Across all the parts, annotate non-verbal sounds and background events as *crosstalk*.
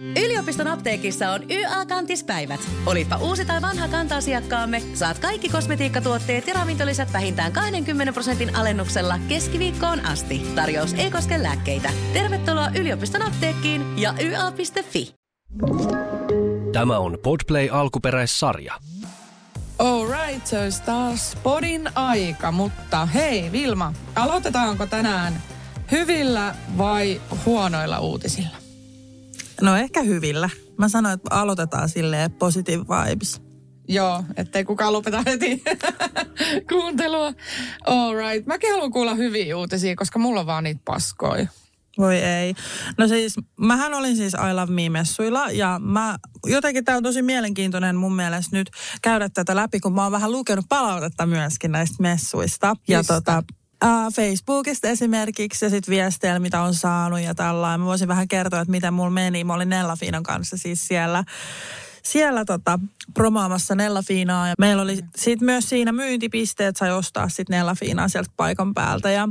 Yliopiston apteekissa on YA-kantispäivät. Olipa uusi tai vanha kanta-asiakkaamme, saat kaikki kosmetiikkatuotteet ja ravintolisät vähintään 20 prosentin alennuksella keskiviikkoon asti. Tarjous ei koske lääkkeitä. Tervetuloa yliopiston apteekkiin ja YA.fi. Tämä on Podplay alkuperäissarja. Alright, se olisi taas podin aika, mutta hei Vilma, aloitetaanko tänään hyvillä vai huonoilla uutisilla? No ehkä hyvillä. Mä sanoin, että aloitetaan silleen positive vibes. Joo, ettei kukaan lopeta heti *laughs* kuuntelua. Alright, mäkin haluan kuulla hyviä uutisia, koska mulla on vaan niitä paskoja. Voi ei. No siis, mähän olin siis I Love Me-messuilla ja mä, jotenkin tämä on tosi mielenkiintoinen mun mielestä nyt käydä tätä läpi, kun mä oon vähän lukenut palautetta myöskin näistä messuista. Ja Mistä? tota, Äh, Facebookista esimerkiksi ja sitten viesteillä, mitä on saanut ja tällainen. Mä voisin vähän kertoa, että miten mulla meni. Mä olin Nella Fiinan kanssa siis siellä, siellä tota, promoamassa Nella Fiinaa. Ja meillä oli sitten myös siinä myyntipisteet, sai ostaa sitten Nella Fiinaa sieltä paikan päältä. Ja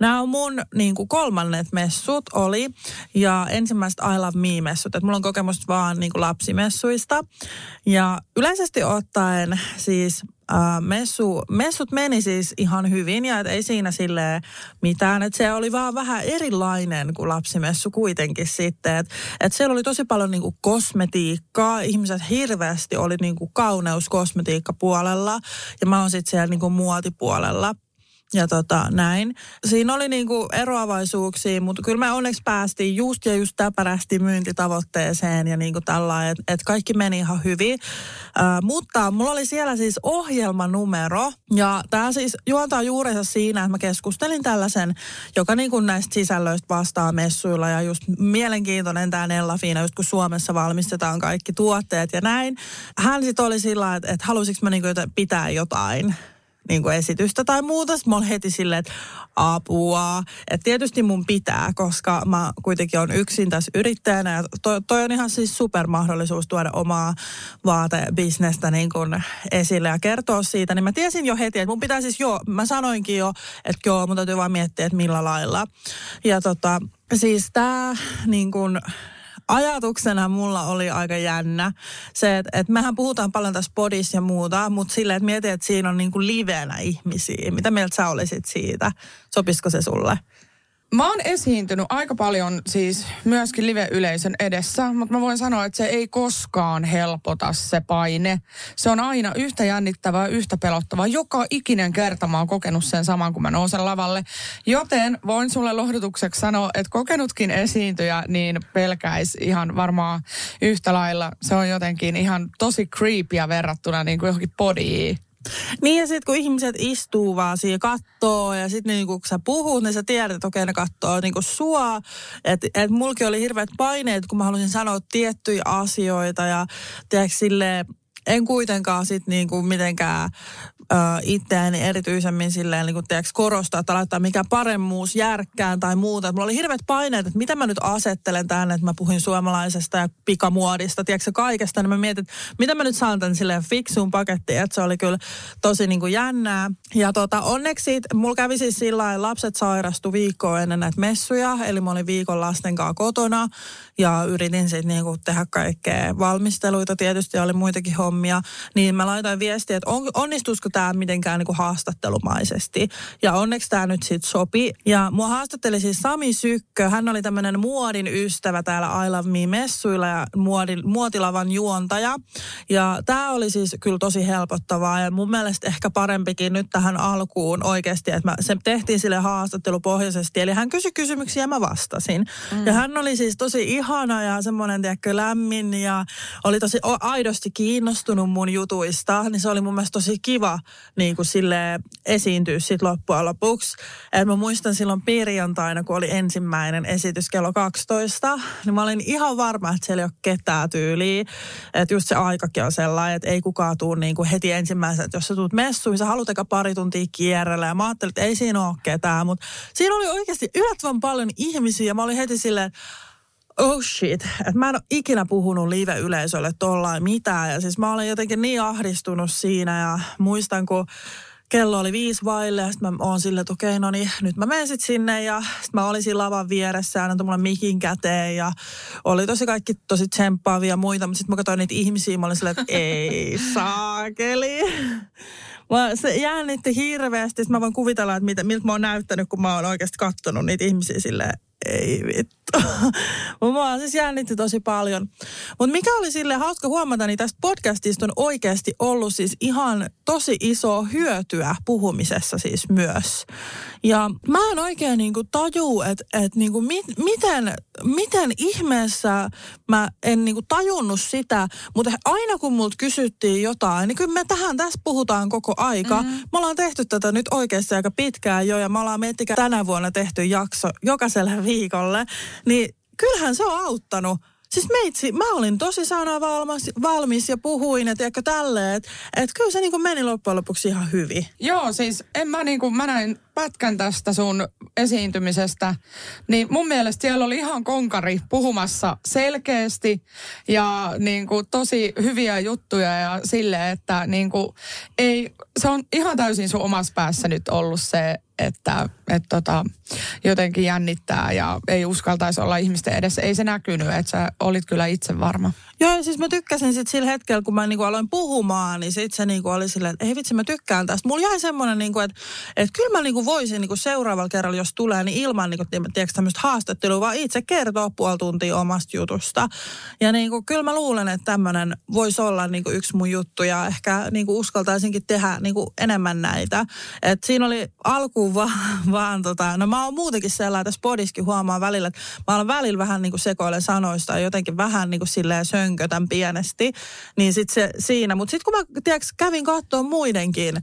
nämä on mun niin kuin kolmannet messut oli. Ja ensimmäiset I Love Me-messut. Että mulla on kokemusta vaan niin kuin lapsimessuista. Ja yleisesti ottaen siis Äh, messu, messut meni siis ihan hyvin ja et ei siinä sille mitään. Et se oli vaan vähän erilainen kuin lapsimessu kuitenkin sitten. Että et siellä oli tosi paljon niinku kosmetiikkaa. Ihmiset hirveästi oli niinku kauneuskosmetiikkapuolella ja mä oon sitten siellä niinku muotipuolella. Ja tota, näin. Siinä oli niinku eroavaisuuksia, mutta kyllä me onneksi päästiin just ja just täpärästi myyntitavoitteeseen ja niinku tällainen, että et kaikki meni ihan hyvin. Äh, mutta mulla oli siellä siis ohjelmanumero ja tämä siis juontaa juurensa siinä, että mä keskustelin tällaisen, joka niinku näistä sisällöistä vastaa messuilla ja just mielenkiintoinen tämä Nella Fiina, just kun Suomessa valmistetaan kaikki tuotteet ja näin. Hän sitten oli sillä että, että halusinko mä niinku pitää jotain niin kuin esitystä tai muuta. Sitten mä olin heti silleen, että apua. Että tietysti mun pitää, koska mä kuitenkin on yksin tässä yrittäjänä. Ja toi, toi on ihan siis supermahdollisuus tuoda omaa vaatebisnestä niin kuin esille ja kertoa siitä. Niin mä tiesin jo heti, että mun pitää siis joo, mä sanoinkin jo, että joo, mun täytyy vaan miettiä, että millä lailla. Ja tota, siis tää niin kuin ajatuksena mulla oli aika jännä se, että, että mehän puhutaan paljon tässä podissa ja muuta, mutta silleen, että mietin, että siinä on niin kuin livenä ihmisiä. Mitä mieltä sä olisit siitä? Sopisiko se sulle? Mä oon esiintynyt aika paljon siis myöskin live-yleisön edessä, mutta mä voin sanoa, että se ei koskaan helpota se paine. Se on aina yhtä jännittävää, yhtä pelottavaa. Joka ikinen kerta mä oon kokenut sen saman, kun mä nousen lavalle. Joten voin sulle lohdutukseksi sanoa, että kokenutkin esiintyjä niin pelkäis ihan varmaan yhtä lailla. Se on jotenkin ihan tosi creepyä verrattuna niin kuin johonkin podiin. Niin ja sitten kun ihmiset istuu vaan siihen kattoo ja sitten niin kun sä puhut, niin sä tiedät, että okei ne kattoo niin sua. Että et mulki oli hirveät paineet, kun mä halusin sanoa tiettyjä asioita ja tiedätkö silleen, en kuitenkaan sit niinku mitenkään ö, itseäni erityisemmin silleen niinku, tiedätkö, korostaa tai laittaa mikä paremmuus järkkään tai muuta. Et mulla oli hirveät paineet, että mitä mä nyt asettelen tänne, että mä puhuin suomalaisesta ja pikamuodista, tiedätkö, kaikesta. Niin mä mietin, että mitä mä nyt saan tän silleen fiksuun pakettiin, että se oli kyllä tosi niinku jännää. Ja tota, onneksi siitä, mulla kävi siis sillä lailla, lapset sairastu viikkoa ennen näitä messuja, eli mä olin viikon lasten kanssa kotona ja yritin sitten niinku tehdä kaikkea valmisteluita. Tietysti oli muitakin hommia, niin mä laitoin viestiä, että on, onnistuisiko tämä mitenkään niinku haastattelumaisesti. Ja onneksi tämä nyt sitten sopi. Ja mua haastatteli siis Sami Sykkö. Hän oli tämmöinen muodin ystävä täällä I Love Me-messuilla ja muodin, muotilavan juontaja. Ja tämä oli siis kyllä tosi helpottavaa ja mun mielestä ehkä parempikin nyt tähän alkuun oikeasti, että mä, se tehtiin sille haastattelupohjaisesti. Eli hän kysyi kysymyksiä ja mä vastasin. Mm. Ja hän oli siis tosi ihana ja semmoinen, tiedätkö, lämmin ja oli tosi aidosti kiinnostunut mun jutuista. Niin se oli mun mielestä tosi kiva niin kuin sille esiintyä sit loppujen lopuksi. Et mä muistan silloin perjantaina, kun oli ensimmäinen esitys kello 12, niin mä olin ihan varma, että siellä ei ole ketään tyyliä. Että just se aikakin on sellainen, että ei kukaan tuu niin kuin heti ensimmäisenä, että jos sä tuut messuun, sä haluat eka pari tuntia kierrellä. Ja mä ajattelin, että ei siinä ole ketään, mutta siinä oli oikeasti yllättävän paljon ihmisiä ja mä olin heti silleen, oh shit, että mä en ole ikinä puhunut live-yleisölle tollain mitään. Ja siis mä olen jotenkin niin ahdistunut siinä ja muistan, kun kello oli viisi vaille ja sitten mä oon silleen, että okei, no niin, nyt mä menen sit sinne ja sitten mä olin siinä lavan vieressä ja antoi mulle mikin käteen ja oli tosi kaikki tosi tsemppaavia ja muita, mutta sitten mä katsoin niitä ihmisiä, mä olin silleen, että ei *laughs* saakeli. Mä, se jännitti hirveästi, että mä voin kuvitella, että mitä, miltä mä oon näyttänyt, kun mä oon oikeasti kattonut niitä ihmisiä silleen, ei vittu. *laughs* Mua siis jännitti tosi paljon. Mutta mikä oli sille hauska huomata, niin tästä podcastista on oikeasti ollut siis ihan tosi iso hyötyä puhumisessa siis myös. Ja mä en oikein niinku taju, että et niinku mit, miten, miten ihmeessä mä en niinku tajunnut sitä, mutta aina kun multa kysyttiin jotain, niin kyllä me tähän tässä puhutaan koko aika. Mm-hmm. Me ollaan tehty tätä nyt oikeasti aika pitkään jo ja me ollaan miettikään tänä vuonna tehty jakso jokaiselle viikolle, niin kyllähän se on auttanut. Siis meitsi, mä olin tosi sana valmis, valmis ja puhuin, että ehkä tälleen, että et kyllä se niinku meni loppujen lopuksi ihan hyvin. Joo, siis en mä niinku, mä näin pätkän tästä sun esiintymisestä, niin mun mielestä siellä oli ihan konkari puhumassa selkeästi ja niinku tosi hyviä juttuja ja sille, että niinku ei, se on ihan täysin sun omassa päässä nyt ollut se, että et tota, jotenkin jännittää ja ei uskaltaisi olla ihmisten edessä. Ei se näkynyt, että sä olit kyllä itse varma. Joo, siis mä tykkäsin sitten sillä hetkellä, kun mä niinku aloin puhumaan, niin sitten se niinku oli silleen, että ei vitsi, mä tykkään tästä. Mulla jäi semmoinen, niinku, että, että kyllä mä niinku voisin niinku seuraavalla kerralla, jos tulee, niin ilman niinku, tämmöistä haastattelua, vaan itse kertoa puoli tuntia omasta jutusta. Ja niinku, kyllä mä luulen, että tämmöinen voisi olla niinku yksi mun juttu ja ehkä niinku uskaltaisinkin tehdä niinku enemmän näitä. Et siinä oli alkuun vaan, vaan tota, no mä oon muutenkin sellainen, tässä podiskin huomaa välillä, että mä olen välillä vähän niinku sekoilen sanoista ja jotenkin vähän niinku silleen sönkötän pienesti. Niin sit se siinä, mutta sitten kun mä tiedätkö, kävin katsoa muidenkin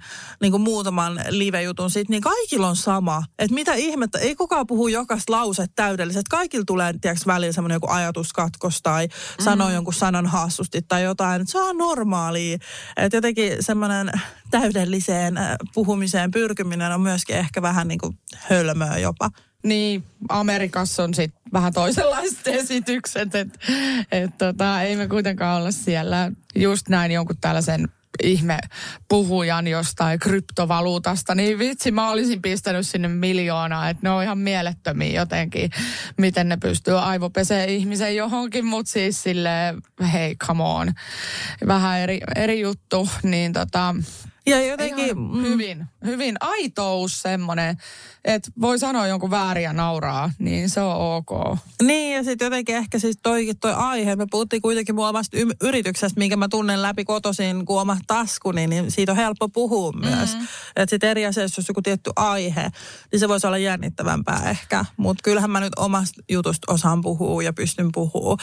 niinku muutaman live-jutun sit, niin kaikilla on sama. Että mitä ihmettä, ei kukaan puhu jokaista lauset täydellisesti. Kaikilla tulee tiedätkö, välillä semmoinen joku ajatuskatkos tai mm. sanoo jonkun sanan hassusti tai jotain. Et se on normaalia. Että jotenkin semmoinen täydelliseen äh, puhumiseen pyrkiminen on myöskin ehkä vähän niin kuin hölmöä jopa. Niin, Amerikassa on sitten vähän toisenlaiset *laughs* esitykset, että et tota, ei me kuitenkaan olla siellä. Just näin jonkun tällaisen ihme puhujan jostain kryptovaluutasta, niin vitsi, mä olisin pistänyt sinne miljoonaa, että ne on ihan mielettömiä jotenkin, miten ne pystyy aivopeseen ihmisen johonkin, mutta siis sille hei, come on, vähän eri, eri juttu, niin tota, ja jotenkin... Ihan hyvin, hyvin aitous semmoinen, että voi sanoa jonkun väärin ja nauraa, niin se on ok. Niin ja sitten jotenkin ehkä siis toikin toi aihe, me puhuttiin kuitenkin mun omasta y- yrityksestä, minkä mä tunnen läpi kotosin kuin oma taskuni, niin siitä on helppo puhua myös. Mm-hmm. Että sitten eri asiassa, jos joku tietty aihe, niin se voisi olla jännittävämpää ehkä. Mutta kyllähän mä nyt omasta jutusta osaan puhua ja pystyn puhua.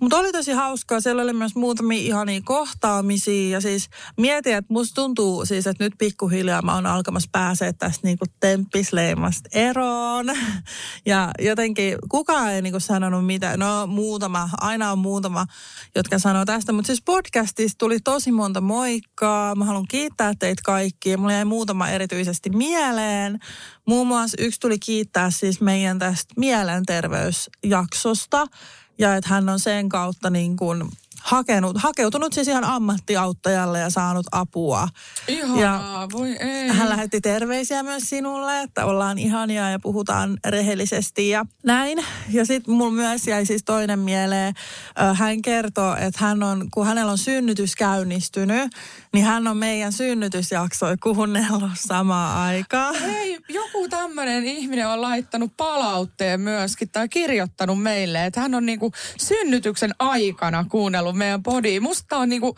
Mutta oli tosi hauskaa, siellä oli myös muutamia ihania kohtaamisia ja siis mietin, että musta tuntuu siis, että nyt pikkuhiljaa mä oon alkamassa pääsee tästä niinku temppisleimasta eroon. *laughs* Ja jotenkin kukaan ei niinku sanonut mitä. No muutama, aina on muutama, jotka sanoo tästä. Mutta siis podcastista tuli tosi monta moikkaa. Mä haluan kiittää teitä kaikkia. Mulla jäi muutama erityisesti mieleen. Muun muassa yksi tuli kiittää siis meidän tästä mielenterveysjaksosta. Ja että hän on sen kautta niin kuin hakenut, hakeutunut siis ihan ammattiauttajalle ja saanut apua. Ihanaa, ja voi ei. Hän lähetti terveisiä myös sinulle, että ollaan ihania ja puhutaan rehellisesti ja näin. Ja sitten mulla myös jäi siis toinen mieleen. Hän kertoo, että hän on, kun hänellä on synnytys käynnistynyt, niin hän on meidän synnytysjaksoja kuunnellut samaan aikaan. Hei, joku tämmöinen ihminen on laittanut palautteen myöskin tai kirjoittanut meille, että hän on niinku synnytyksen aikana kuunnellut meidän podiin. Musta on niinku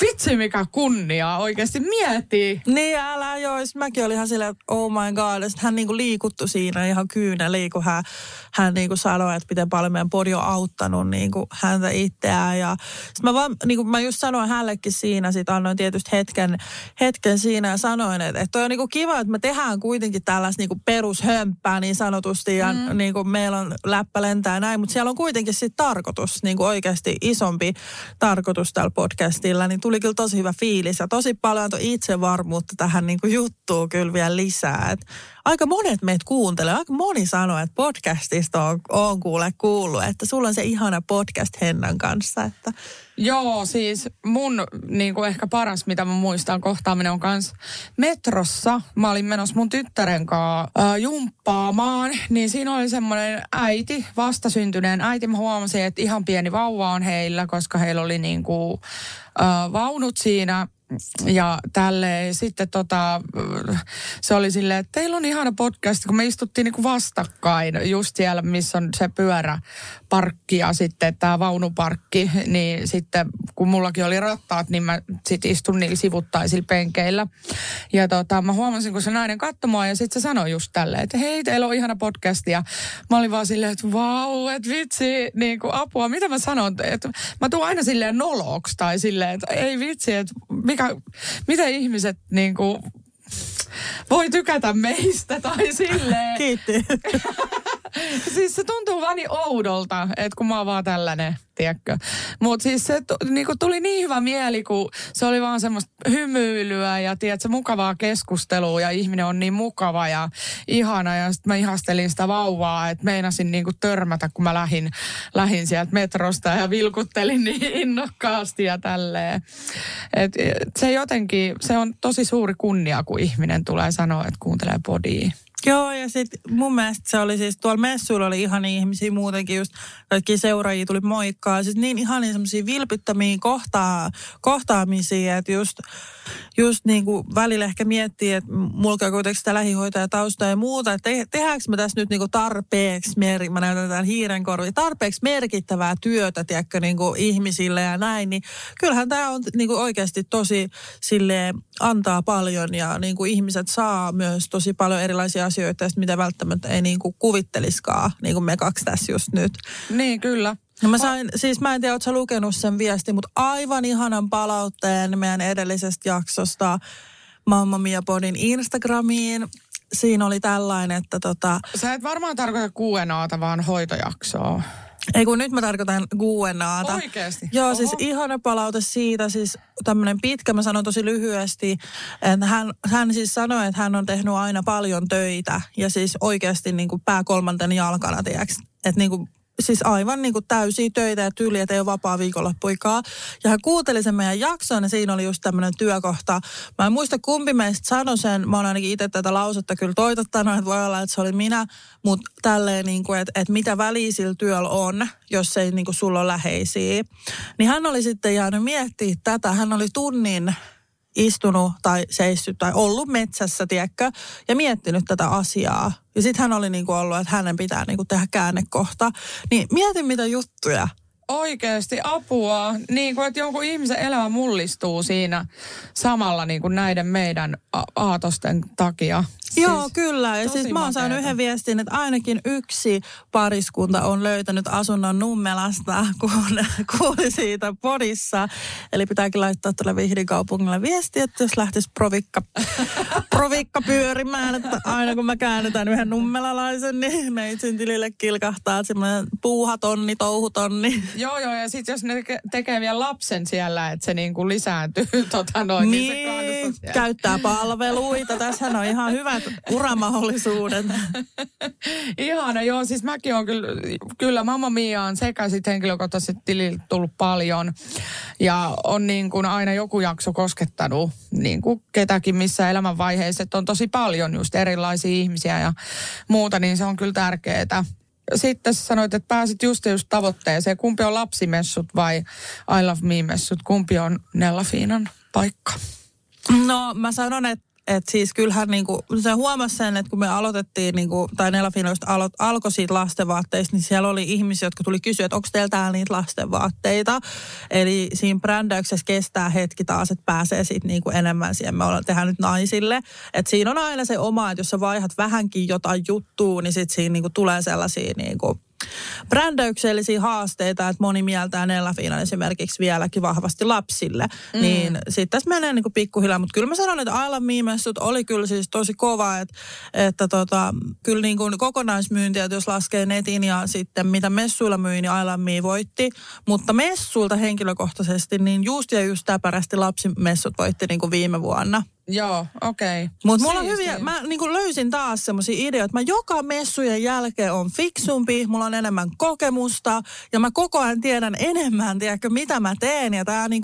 vitsi mikä kunnia oikeasti miettii. Niin älä joo, mäkin olin ihan silleen, oh my god. Sitten hän niinku liikuttu siinä ihan kyyneliin, kun hän, hän niinku sanoi, että miten paljon meidän podi on auttanut niinku häntä itseään. Ja sit mä, vaan, niinku, mä just sanoin hänellekin siinä, sit annoin tietysti hetken, hetken siinä ja sanoin, että, että toi on niinku kiva, että me tehdään kuitenkin tällaista niinku perushömppää niin sanotusti ja mm. niinku meillä on läppä lentää ja näin, mutta siellä on kuitenkin sitten tarkoitus, niinku oikeasti isompi tarkoitus tällä podcastilla, niin tuli kyllä tosi hyvä fiilis ja tosi paljon itsevarmuutta tähän niin kuin juttuun kyllä vielä lisää. Et aika monet meitä kuuntelee. Aika moni sanoo, että podcastista on, on kuule kuullut, että sulla on se ihana podcast Hennan kanssa. Että Joo, siis mun niin kuin ehkä paras, mitä mä muistan kohtaaminen on kans metrossa. Mä olin menossa mun tyttären kanssa äh, jumppaamaan, niin siinä oli semmoinen äiti, vastasyntyneen äiti. Mä huomasin, että ihan pieni vauva on heillä, koska heillä oli niin kuin, äh, vaunut siinä ja tälle sitten tota, se oli silleen, että teillä on ihana podcast, kun me istuttiin niinku vastakkain just siellä, missä on se pyöräparkki ja sitten tämä vaunuparkki, niin sitten kun mullakin oli rattaat, niin mä sitten istun niillä sivuttaisilla penkeillä. Ja tota, mä huomasin, kun se nainen katsoi mua ja sitten se sanoi just tälleen, että hei, teillä on ihana podcast ja mä olin vaan silleen, että vau, että vitsi, niin kuin apua, mitä mä sanon, että mä tuun aina silleen noloksi tai silleen, että ei vitsi, että mikä, miten ihmiset niin kuin, voi tykätä meistä tai *laughs* silleen. kiitti. *laughs* siis se tuntuu vaan niin oudolta, että kun mä oon vaan tällainen, tiedätkö. Mutta siis se t- niinku tuli niin hyvä mieli, kun se oli vaan semmoista hymyilyä ja tiedätkö, mukavaa keskustelua ja ihminen on niin mukava ja ihana. Ja sitten mä ihastelin sitä vauvaa, että meinasin niinku törmätä, kun mä lähin, lähin sieltä metrosta ja vilkuttelin niin innokkaasti ja tälleen. Et, se jotenkin, se on tosi suuri kunnia, kun ihminen tulee sanoa, että kuuntelee podia. Joo, ja sitten mun mielestä se oli siis, tuolla messuilla oli ihan ihmisiä muutenkin, just kaikki seuraajia tuli moikkaa. Siis niin ihan semmoisia vilpittömiä kohtaa, kohtaamisia, että just, just niin kuin välillä ehkä miettii, että mulla on kuitenkin sitä lähihoitajataustaa ja muuta, että te, tehdäänkö me tässä nyt niin kuin tarpeeksi, mer- mä näytän tämän hiirenkorvi, tarpeeksi merkittävää työtä, tiedätkö, niin kuin ihmisille ja näin, niin kyllähän tämä on niin kuin oikeasti tosi sille antaa paljon ja niin kuin ihmiset saa myös tosi paljon erilaisia asioita, mitä välttämättä ei niin kuin kuvitteliskaan, niin kuin me kaksi tässä just nyt. Niin, kyllä. No mä sain, siis mä en tiedä, ootko lukenut sen viesti, mutta aivan ihanan palautteen meidän edellisestä jaksosta Mamma Mia Podin Instagramiin. Siinä oli tällainen, että tota... Sä et varmaan tarkoita Q&Ata, vaan hoitojaksoa. Ei kun nyt mä tarkoitan Q&Ata. Oikeesti? Joo, Oho. siis ihana palaute siitä, siis tämmöinen pitkä, mä sanon tosi lyhyesti, että hän, hän siis sanoi, että hän on tehnyt aina paljon töitä ja siis oikeasti niin kuin pää kolmanten jalkana, tiiäks, että niin kuin siis aivan niin kuin täysiä töitä ja tyyli, että ei ole vapaa viikonloppuikaa. Ja hän kuunteli sen meidän jakson ja siinä oli just tämmöinen työkohta. Mä en muista kumpi meistä sanoi sen. Mä oon ainakin itse tätä lausetta kyllä toitottanut, että voi olla, että se oli minä. Mutta tälleen niin kuin, että, että mitä väliä sillä työllä on, jos ei niin kuin sulla ole läheisiä. Niin hän oli sitten jäänyt miettimään tätä. Hän oli tunnin istunut tai seissyt tai ollut metsässä, tiedätkö, ja miettinyt tätä asiaa. Ja sitten hän oli niinku ollut, että hänen pitää niinku tehdä käännekohta. Niin mietin mitä juttuja. Oikeasti apua. Niin kuin, että jonkun ihmisen elämä mullistuu siinä samalla niin kuin näiden meidän a- aatosten takia. Joo, Siis kyllä. Ja siis mä oon saanut yhden viestin, että ainakin yksi pariskunta on löytänyt asunnon Nummelasta, *laughs* kun kuuli siitä podissa. Eli pitääkin laittaa tuolle Vihdin kaupungille viesti, että jos lähtisi provikka, *laughs* provikka pyörimään, että aina kun mä käännytän yhden nummelalaisen, niin meitsin tilille kilkahtaa semmoinen puuhatonni, touhutonni. Joo, joo, ja sitten jos ne teke- tekee vielä lapsen siellä, että se niin kuin lisääntyy, *laughs* tota noin, niin, niin se käyttää palveluita. Tässähän on ihan hyvät uramahdollisuudet. *laughs* Ihana, joo, siis mäkin on kyllä, kyllä Mamma Mia on sekä sitten henkilökohtaisesti tililtä tullut paljon. Ja on niin kuin aina joku jakso koskettanut niin kuin ketäkin missä elämänvaiheessa, että on tosi paljon just erilaisia ihmisiä ja muuta, niin se on kyllä tärkeää. Sitten sanoit, että pääsit just just tavoitteeseen. Kumpi on lapsimessut vai I Love Me-messut? Kumpi on Nella Fiinan paikka? No mä sanon, että et siis kyllähän niinku, se huomasi sen, että kun me aloitettiin, niinku, tai Nella Finoista alo, alkoi siitä lastenvaatteista, niin siellä oli ihmisiä, jotka tuli kysyä, että onko teillä täällä niitä lastenvaatteita. Eli siinä brändäyksessä kestää hetki taas, että pääsee sitten niinku enemmän siihen. Me ollaan tehdään nyt naisille. Että siinä on aina se oma, että jos sä vaihat vähänkin jotain juttua, niin sitten siinä niinku tulee sellaisia niinku, brändäyksellisiä haasteita, että moni mieltää Nella Fiinan esimerkiksi vieläkin vahvasti lapsille. Mm. Niin sitten tässä menee niin pikkuhiljaa. Mutta kyllä mä sanon, että I Love Me-messut oli kyllä siis tosi kova, että, että tota, kyllä niin kuin kokonaismyyntiä, että jos laskee netin ja sitten mitä messuilla myi, niin I Love Me voitti. Mutta messuilta henkilökohtaisesti, niin just ja just täpärästi lapsimessut voitti niin kuin viime vuonna. Joo, okei. Okay. Mutta mulla on hyviä, mä niin löysin taas semmoisia ideoita, mä joka messujen jälkeen on fiksumpi, mulla on enemmän kokemusta ja mä koko ajan tiedän enemmän, tiedätkö, mitä mä teen ja tää niin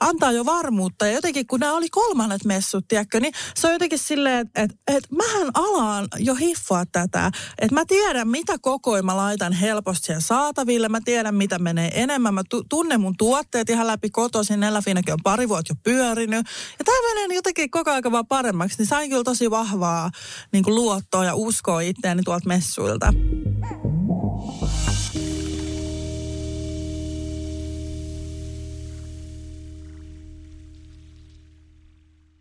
antaa jo varmuutta. Ja jotenkin kun nämä oli kolmannet messut, tiedätkö, niin se on jotenkin silleen, että et, et mähän alaan jo hiffaa tätä. Että mä tiedän, mitä kokoja mä laitan helposti siihen saataville, mä tiedän, mitä menee enemmän, mä tunnen mun tuotteet ihan läpi kotoisin, Nelläfinäkin on pari vuotta jo pyörinyt. Ja tämä menee jotenkin koko ajan vaan paremmaksi, niin sain kyllä tosi vahvaa niin kuin luottoa ja uskoa itseäni tuolta messuilta.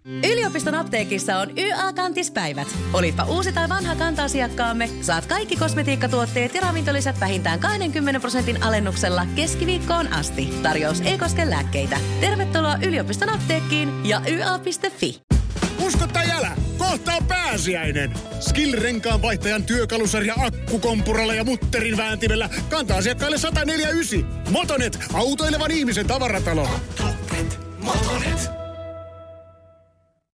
Yliopiston apteekissa on YA-kantispäivät. Olipa uusi tai vanha kanta-asiakkaamme, saat kaikki kosmetiikkatuotteet ja ravintolisät vähintään 20 prosentin alennuksella keskiviikkoon asti. Tarjous ei koske lääkkeitä. Tervetuloa yliopiston apteekkiin ja YA.fi. Usko tai älä, kohta on pääsiäinen. Skill-renkaan vaihtajan työkalusarja akkukompuralla ja mutterin vääntimellä kantaa asiakkaille 149. Motonet, autoilevan ihmisen tavaratalo. Motonet, Motonet.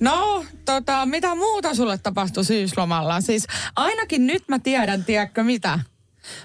No, tota, mitä muuta sulle tapahtui syyslomalla? Siis ainakin nyt mä tiedän, tiedätkö mitä?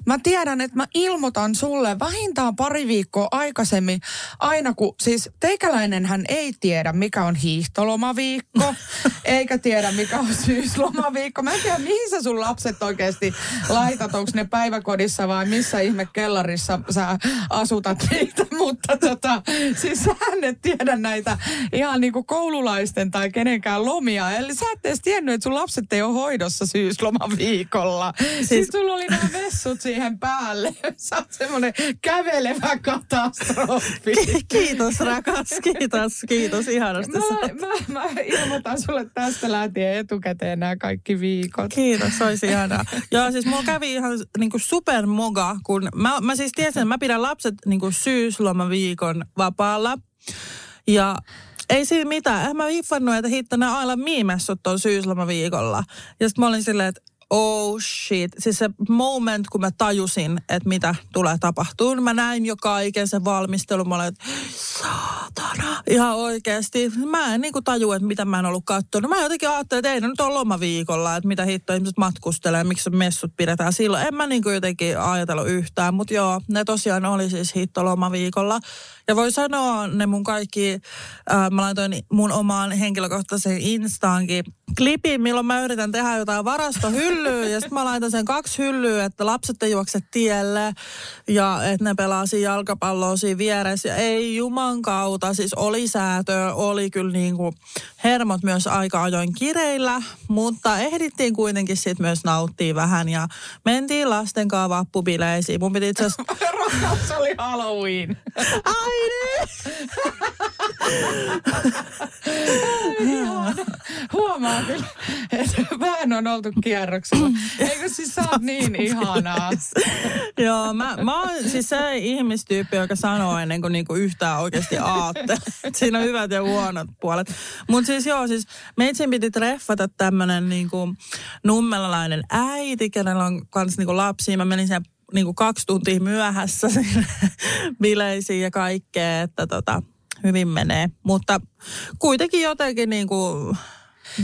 Mä tiedän, että mä ilmoitan sulle vähintään pari viikkoa aikaisemmin, aina kun, siis teikäläinen hän ei tiedä, mikä on hiihtolomaviikko, *laughs* eikä tiedä, mikä on syyslomaviikko. Mä en tiedä, mihin sä sun lapset oikeasti laitat, onko ne päiväkodissa vai missä ihme kellarissa sä asutat niitä, *laughs* mutta tota, siis sä et tiedä näitä ihan niinku koululaisten tai kenenkään lomia. Eli sä et edes tiennyt, että sun lapset ei ole hoidossa syyslomaviikolla. Siis, siis sulla oli nämä vessut asut siihen päälle. *laughs* Sä oot semmoinen kävelevä katastrofi. Kiitos rakas, kiitos, kiitos ihanasti. Mä, mä, mä ilmoitan sulle tästä lähtien etukäteen nämä kaikki viikot. Kiitos, olisi ihanaa. Joo, siis mulla kävi ihan niinku supermoga, kun mä, mä siis tiesin, että mä pidän lapset niinku syyslomaviikon vapaalla. Ja ei siinä mitään. En mä hiffannut, että hitto nämä aivan miimessut on syyslomaviikolla. Ja sitten mä olin silleen, että oh shit. Siis se moment, kun mä tajusin, että mitä tulee tapahtumaan. Mä näin jo kaiken sen valmistelun. Mä olin, että saatana. Ihan oikeasti. Mä en niinku taju, että mitä mä en ollut katsonut. Mä jotenkin ajattelin, että ei nyt on lomaviikolla, että mitä hittoa ihmiset matkustelee, miksi messut pidetään silloin. En mä niinku jotenkin ajatellut yhtään, mutta joo, ne tosiaan oli siis hitto lomaviikolla. Ja voi sanoa ne mun kaikki, äh, mä laitoin mun omaan henkilökohtaisen Instaankin klipin, milloin mä yritän tehdä jotain varastohyllyä. ja sitten mä laitan sen kaksi hyllyä, että lapset ei juokse tielle ja että ne pelaa siinä jalkapalloa siinä vieressä. Ja ei juman kautta, siis oli säätö, oli kyllä niin kuin hermot myös aika ajoin kireillä, mutta ehdittiin kuitenkin sitten myös nauttia vähän ja mentiin lasten kanssa vappubileisiin. Mun piti itse asiassa... *laughs* Rakkaus oli Halloween. Ai niin! Huomaa kyllä, että vähän on oltu kierroksella. Eikö siis sä oot niin ihanaa? Joo, mä, mä oon siis se ihmistyyppi, joka sanoo ennen kuin niinku yhtään oikeasti aatte. Siinä on hyvät ja huonot puolet. Mutta siis joo, siis meitsin piti treffata tämmönen niinku nummelalainen äiti, kenellä on kans niinku lapsia. Mä menin siellä niinku kaksi tuntia myöhässä sinne *laughs* bileisiin ja kaikkea, että tota, hyvin menee. Mutta kuitenkin jotenkin niinku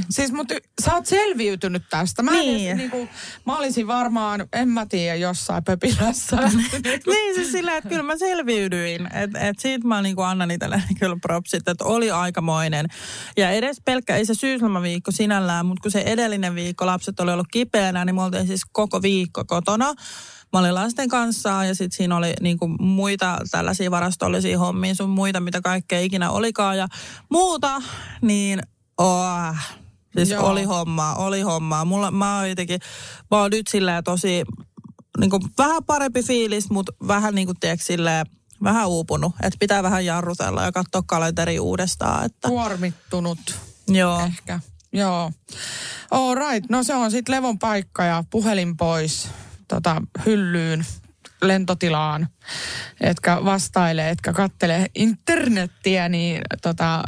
Siis mutta sä oot selviytynyt tästä. Mä, niin. edes, niin kuin, mä olisin varmaan, en mä tiedä, jossain pöpilässä. *laughs* niin siis sillä, että kyllä mä selviydyin. Että et siitä mä niin kuin annan itselleni *laughs* kyllä propsit, että oli aikamoinen. Ja edes pelkkä, ei se syyslomaviikko sinällään, mutta kun se edellinen viikko lapset oli ollut kipeänä, niin me oltiin siis koko viikko kotona mä olin lasten kanssa ja sitten siinä oli niinku muita tällaisia varastollisia hommia, sun muita, mitä kaikkea ikinä olikaan ja muuta, niin oh, siis Joo. oli hommaa, oli hommaa. Mulla, mä oon jotenkin, mä oon nyt silleen tosi, niinku vähän parempi fiilis, mutta vähän niinku tiedätkö silleen, vähän uupunut. Että pitää vähän jarrutella ja katsoa kalenteri uudestaan. Että... Kuormittunut Joo. ehkä. Joo. All right. No se on sitten levon paikka ja puhelin pois tota, hyllyyn lentotilaan, etkä vastaile, etkä kattele internettiä, niin tota,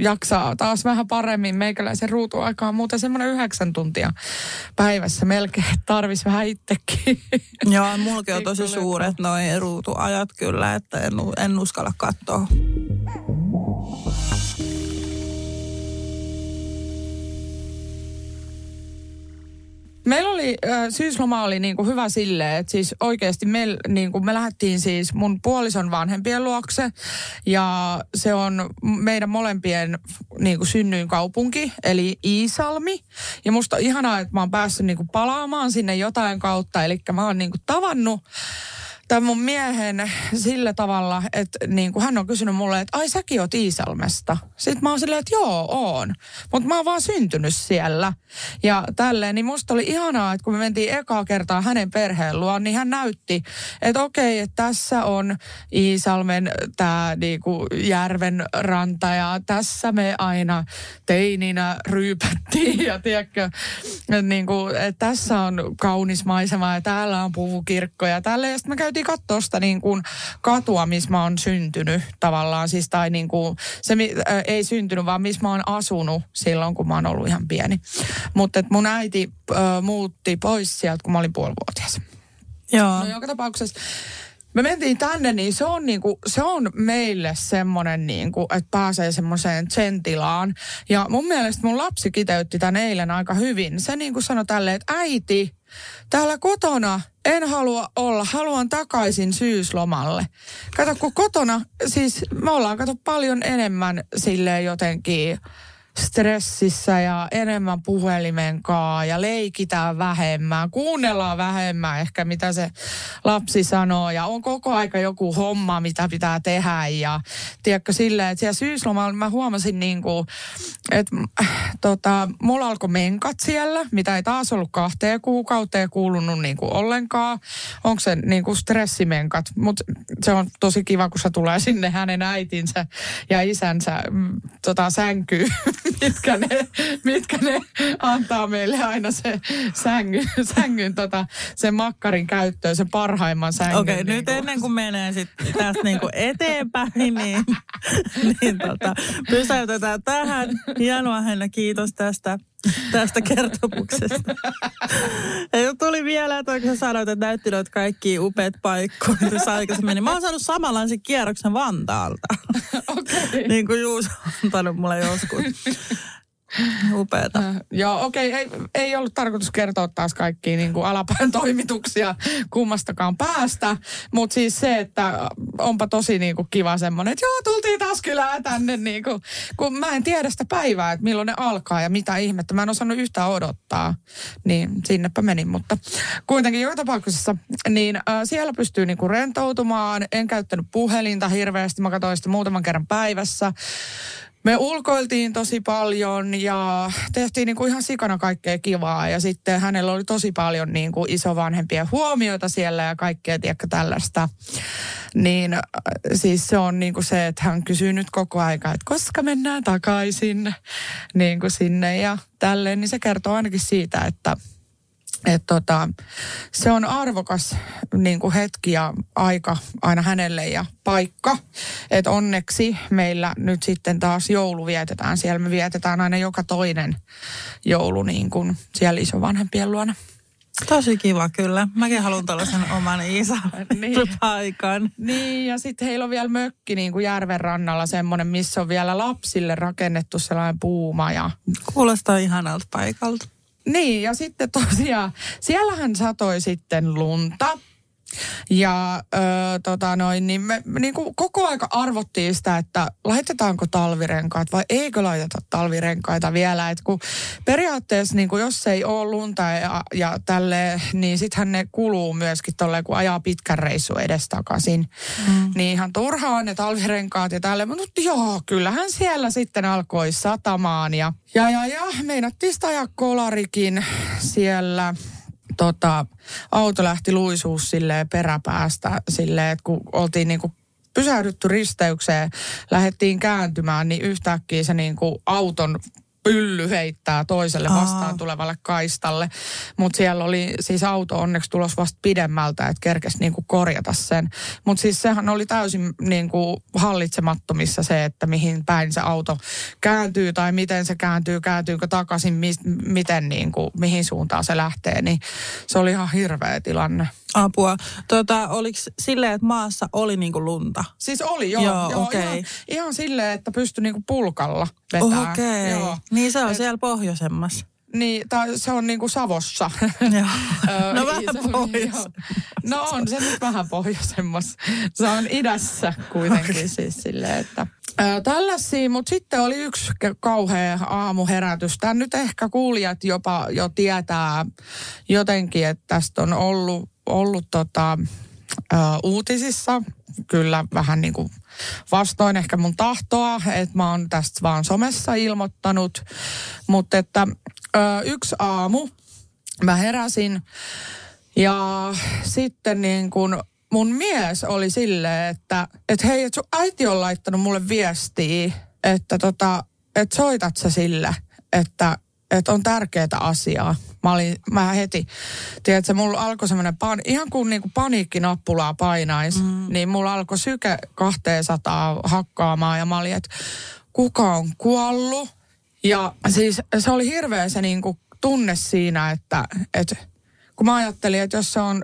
jaksaa taas vähän paremmin. Meikäläisen ruutuaika on muuten semmoinen yhdeksän tuntia päivässä melkein, tarvis vähän itsekin. Joo, mulki on tosi suuret noin ruutuajat kyllä, että en, en uskalla katsoa. Meillä oli, syysloma oli niinku hyvä silleen, että siis oikeasti me, niinku, me lähdettiin siis mun puolison vanhempien luokse ja se on meidän molempien niinku synnyin kaupunki, eli Iisalmi. Ja musta on ihanaa, että mä oon päässyt niinku palaamaan sinne jotain kautta, eli mä oon niinku tavannut tämän mun miehen sillä tavalla, että niin kuin hän on kysynyt mulle, että ai säkin oot Iisalmesta. Sitten mä oon silleen, että joo, oon. Mutta mä oon vaan syntynyt siellä. Ja tälleen, niin musta oli ihanaa, että kun me mentiin ekaa kertaa hänen perheen luon, niin hän näytti, että okei, että tässä on Iisalmen tämä niinku järven ranta ja tässä me aina teininä ryypättiin ja tiedätkö, että niinku, että tässä on kaunis maisema ja täällä on puvukirkko ja tälleen. Ja sitten me käytiin katsoa sitä niin kuin katua, missä mä oon syntynyt tavallaan. Siis tai niin kuin, se äh, ei syntynyt, vaan missä mä oon asunut silloin, kun mä oon ollut ihan pieni. Mutta mun äiti äh, muutti pois sieltä, kun mä olin puolivuotias. Joo. No joka tapauksessa me mentiin tänne, niin se on, niinku, se on meille semmoinen, niinku, että pääsee semmoiseen tilaan. Ja mun mielestä mun lapsi kiteytti tämän eilen aika hyvin. Se niinku sanoi tälleen, että äiti, täällä kotona en halua olla, haluan takaisin syyslomalle. Kato, kun kotona, siis me ollaan kato paljon enemmän silleen jotenkin stressissä ja enemmän puhelimen kaa ja leikitään vähemmän, kuunnellaan vähemmän ehkä mitä se lapsi sanoo. Ja on koko aika joku homma, mitä pitää tehdä. Ja tiedätkö silleen, että siellä syyslomalla mä huomasin niin kuin, että äh, tota, mulla alkoi menkat siellä, mitä ei taas ollut kahteen kuukauteen kuulunut niin kuin ollenkaan. Onko se niin kuin stressimenkat, mutta se on tosi kiva, kun se tulee sinne hänen äitinsä ja isänsä mm, tota, sänkyyn, *laughs* mitkä ne, mitkä ne antaa meille aina se sängyn, sängyn tota, sen makkarin käyttöön, sen parhaimman sängyn. Okei, okay, niin nyt kuin. ennen kuin menee sit tästä niinku eteenpäin, niin, niin tota, pysäytetään tähän. Hienoa Henna, kiitos tästä, tästä kertomuksesta. *laughs* Ja tuli vielä, että kun sä sanoit, että näyttelöt kaikki upeat paikkoja tuossa aikaisemmin, niin mä oon saanut samanlaisen kierroksen Vantaalta. *laughs* Okei. niin kuin Juuso on antanut mulle joskus. *laughs* Upeeta. Äh, Joo, okei. Ei, ei ollut tarkoitus kertoa taas kaikkia niin kuin alapään *laughs* toimituksia kummastakaan päästä. Mutta siis se, että onpa tosi niin kuin kiva semmoinen, että joo, tultiin taas kylään tänne. Niin kuin, kun mä en tiedä sitä päivää, että milloin ne alkaa ja mitä ihmettä. Mä en osannut yhtään odottaa. Niin sinnepä menin, mutta kuitenkin joka tapauksessa, niin äh, siellä pystyy niin kuin rentoutumaan. En käyttänyt puhelinta hirveästi. Mä katsoin sitä muutaman kerran päivässä. Me ulkoiltiin tosi paljon ja tehtiin niinku ihan sikana kaikkea kivaa. Ja sitten hänellä oli tosi paljon niinku isovanhempien huomioita siellä ja kaikkea, tiedätkö, tällaista. Niin äh, siis se on niinku se, että hän kysyy nyt koko aika, että koska mennään takaisin niinku sinne ja tälleen. Niin se kertoo ainakin siitä, että että tota, se on arvokas niin kuin hetki ja aika aina hänelle ja paikka. Että onneksi meillä nyt sitten taas joulu vietetään siellä. Me vietetään aina joka toinen joulu niin kuin siellä isovanhempien luona. Tosi kiva kyllä. Mäkin haluan tällaisen oman isän *laughs* Niin. paikan. Niin, ja sitten heillä on vielä mökki niin kuin järven rannalla semmoinen, missä on vielä lapsille rakennettu sellainen puuma ja Kuulostaa ihanalta paikalta. Niin, ja sitten tosiaan, siellähän satoi sitten lunta. Ja ö, tota noin, niin me, niin kuin koko aika arvottiin sitä, että laitetaanko talvirenkaat vai eikö laiteta talvirenkaita vielä. Et kun periaatteessa niin kuin jos ei ole lunta ja, ja tälle, niin sittenhän ne kuluu myöskin tolleen, kun ajaa pitkän reissu edestakaisin. Mm. Niin ihan turhaa ne talvirenkaat ja tälle. Mutta joo, kyllähän siellä sitten alkoi satamaan ja, ja, ja, ja meinattiin sitä ajaa kolarikin siellä tota, auto lähti luisuus silleen peräpäästä silleen, että kun oltiin niinku pysähdytty risteykseen, lähdettiin kääntymään, niin yhtäkkiä se niin kuin auton pylly heittää toiselle vastaan tulevalle kaistalle. Mutta siellä oli siis auto onneksi tulos vasta pidemmältä, että kerkesi niinku korjata sen. Mutta siis sehän oli täysin niinku hallitsemattomissa se, että mihin päin se auto kääntyy tai miten se kääntyy, kääntyykö takaisin, mi- miten niinku, mihin suuntaan se lähtee. Niin se oli ihan hirveä tilanne. Apua. Tota, oliko silleen, että maassa oli niinku lunta? Siis oli, joo. Joo, joo okei. ihan, ihan silleen, että pystyi niinku pulkalla vetämään. Okei. Joo. Niin se on Et- siellä pohjoisemmassa. Niin, tai se on niinku Savossa. *laughs* No vähän se- pohjois-. No on se nyt vähän pohjoisemmassa. Se on idässä kuitenkin okay. siis silleen, että... Öö, tällaisia, mutta sitten oli yksi kauhea aamuherätys. Tämän nyt ehkä kuulijat jopa jo tietää jotenkin, että tästä on ollut, ollut tota, ö, uutisissa. Kyllä vähän niin kuin vastoin ehkä mun tahtoa, että mä oon tästä vaan somessa ilmoittanut. Mutta että ö, yksi aamu mä heräsin ja sitten niin kun mun mies oli silleen, että et hei, että sun äiti on laittanut mulle viestiä, että tota, et soitat sä sille, että että on tärkeää asiaa. Mä, olin, mä heti, tiedätkö, mulla alkoi semmoinen, pan, ihan kuin niinku paniikkinappulaa painaisi, mm. niin mulla alkoi syke 200 hakkaamaan ja mä olin, että kuka on kuollut? Ja siis se oli hirveä se niinku tunne siinä, että, että kun mä ajattelin, että jos se on,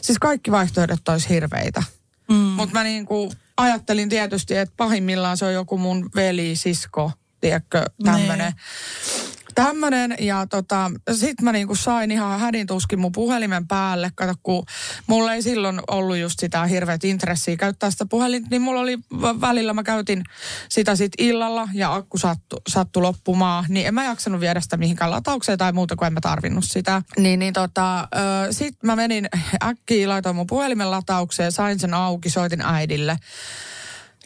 siis kaikki vaihtoehdot olisi hirveitä. Mm. Mutta mä niinku ajattelin tietysti, että pahimmillaan se on joku mun veli, sisko, tiedätkö, tämmönen. Niin. Tämmönen, ja tota, sit mä niinku sain ihan hädintuskin mun puhelimen päälle. Kato, kun mulla ei silloin ollut just sitä hirveät intressiä käyttää sitä puhelinta, niin mulla oli välillä, mä käytin sitä sit illalla ja akku sattu, sattu loppumaan, niin en mä jaksanut viedä sitä mihinkään lataukseen tai muuta, kun en mä tarvinnut sitä. Niin, niin tota, sit mä menin äkkiä, laitoin mun puhelimen lataukseen, sain sen auki, soitin äidille.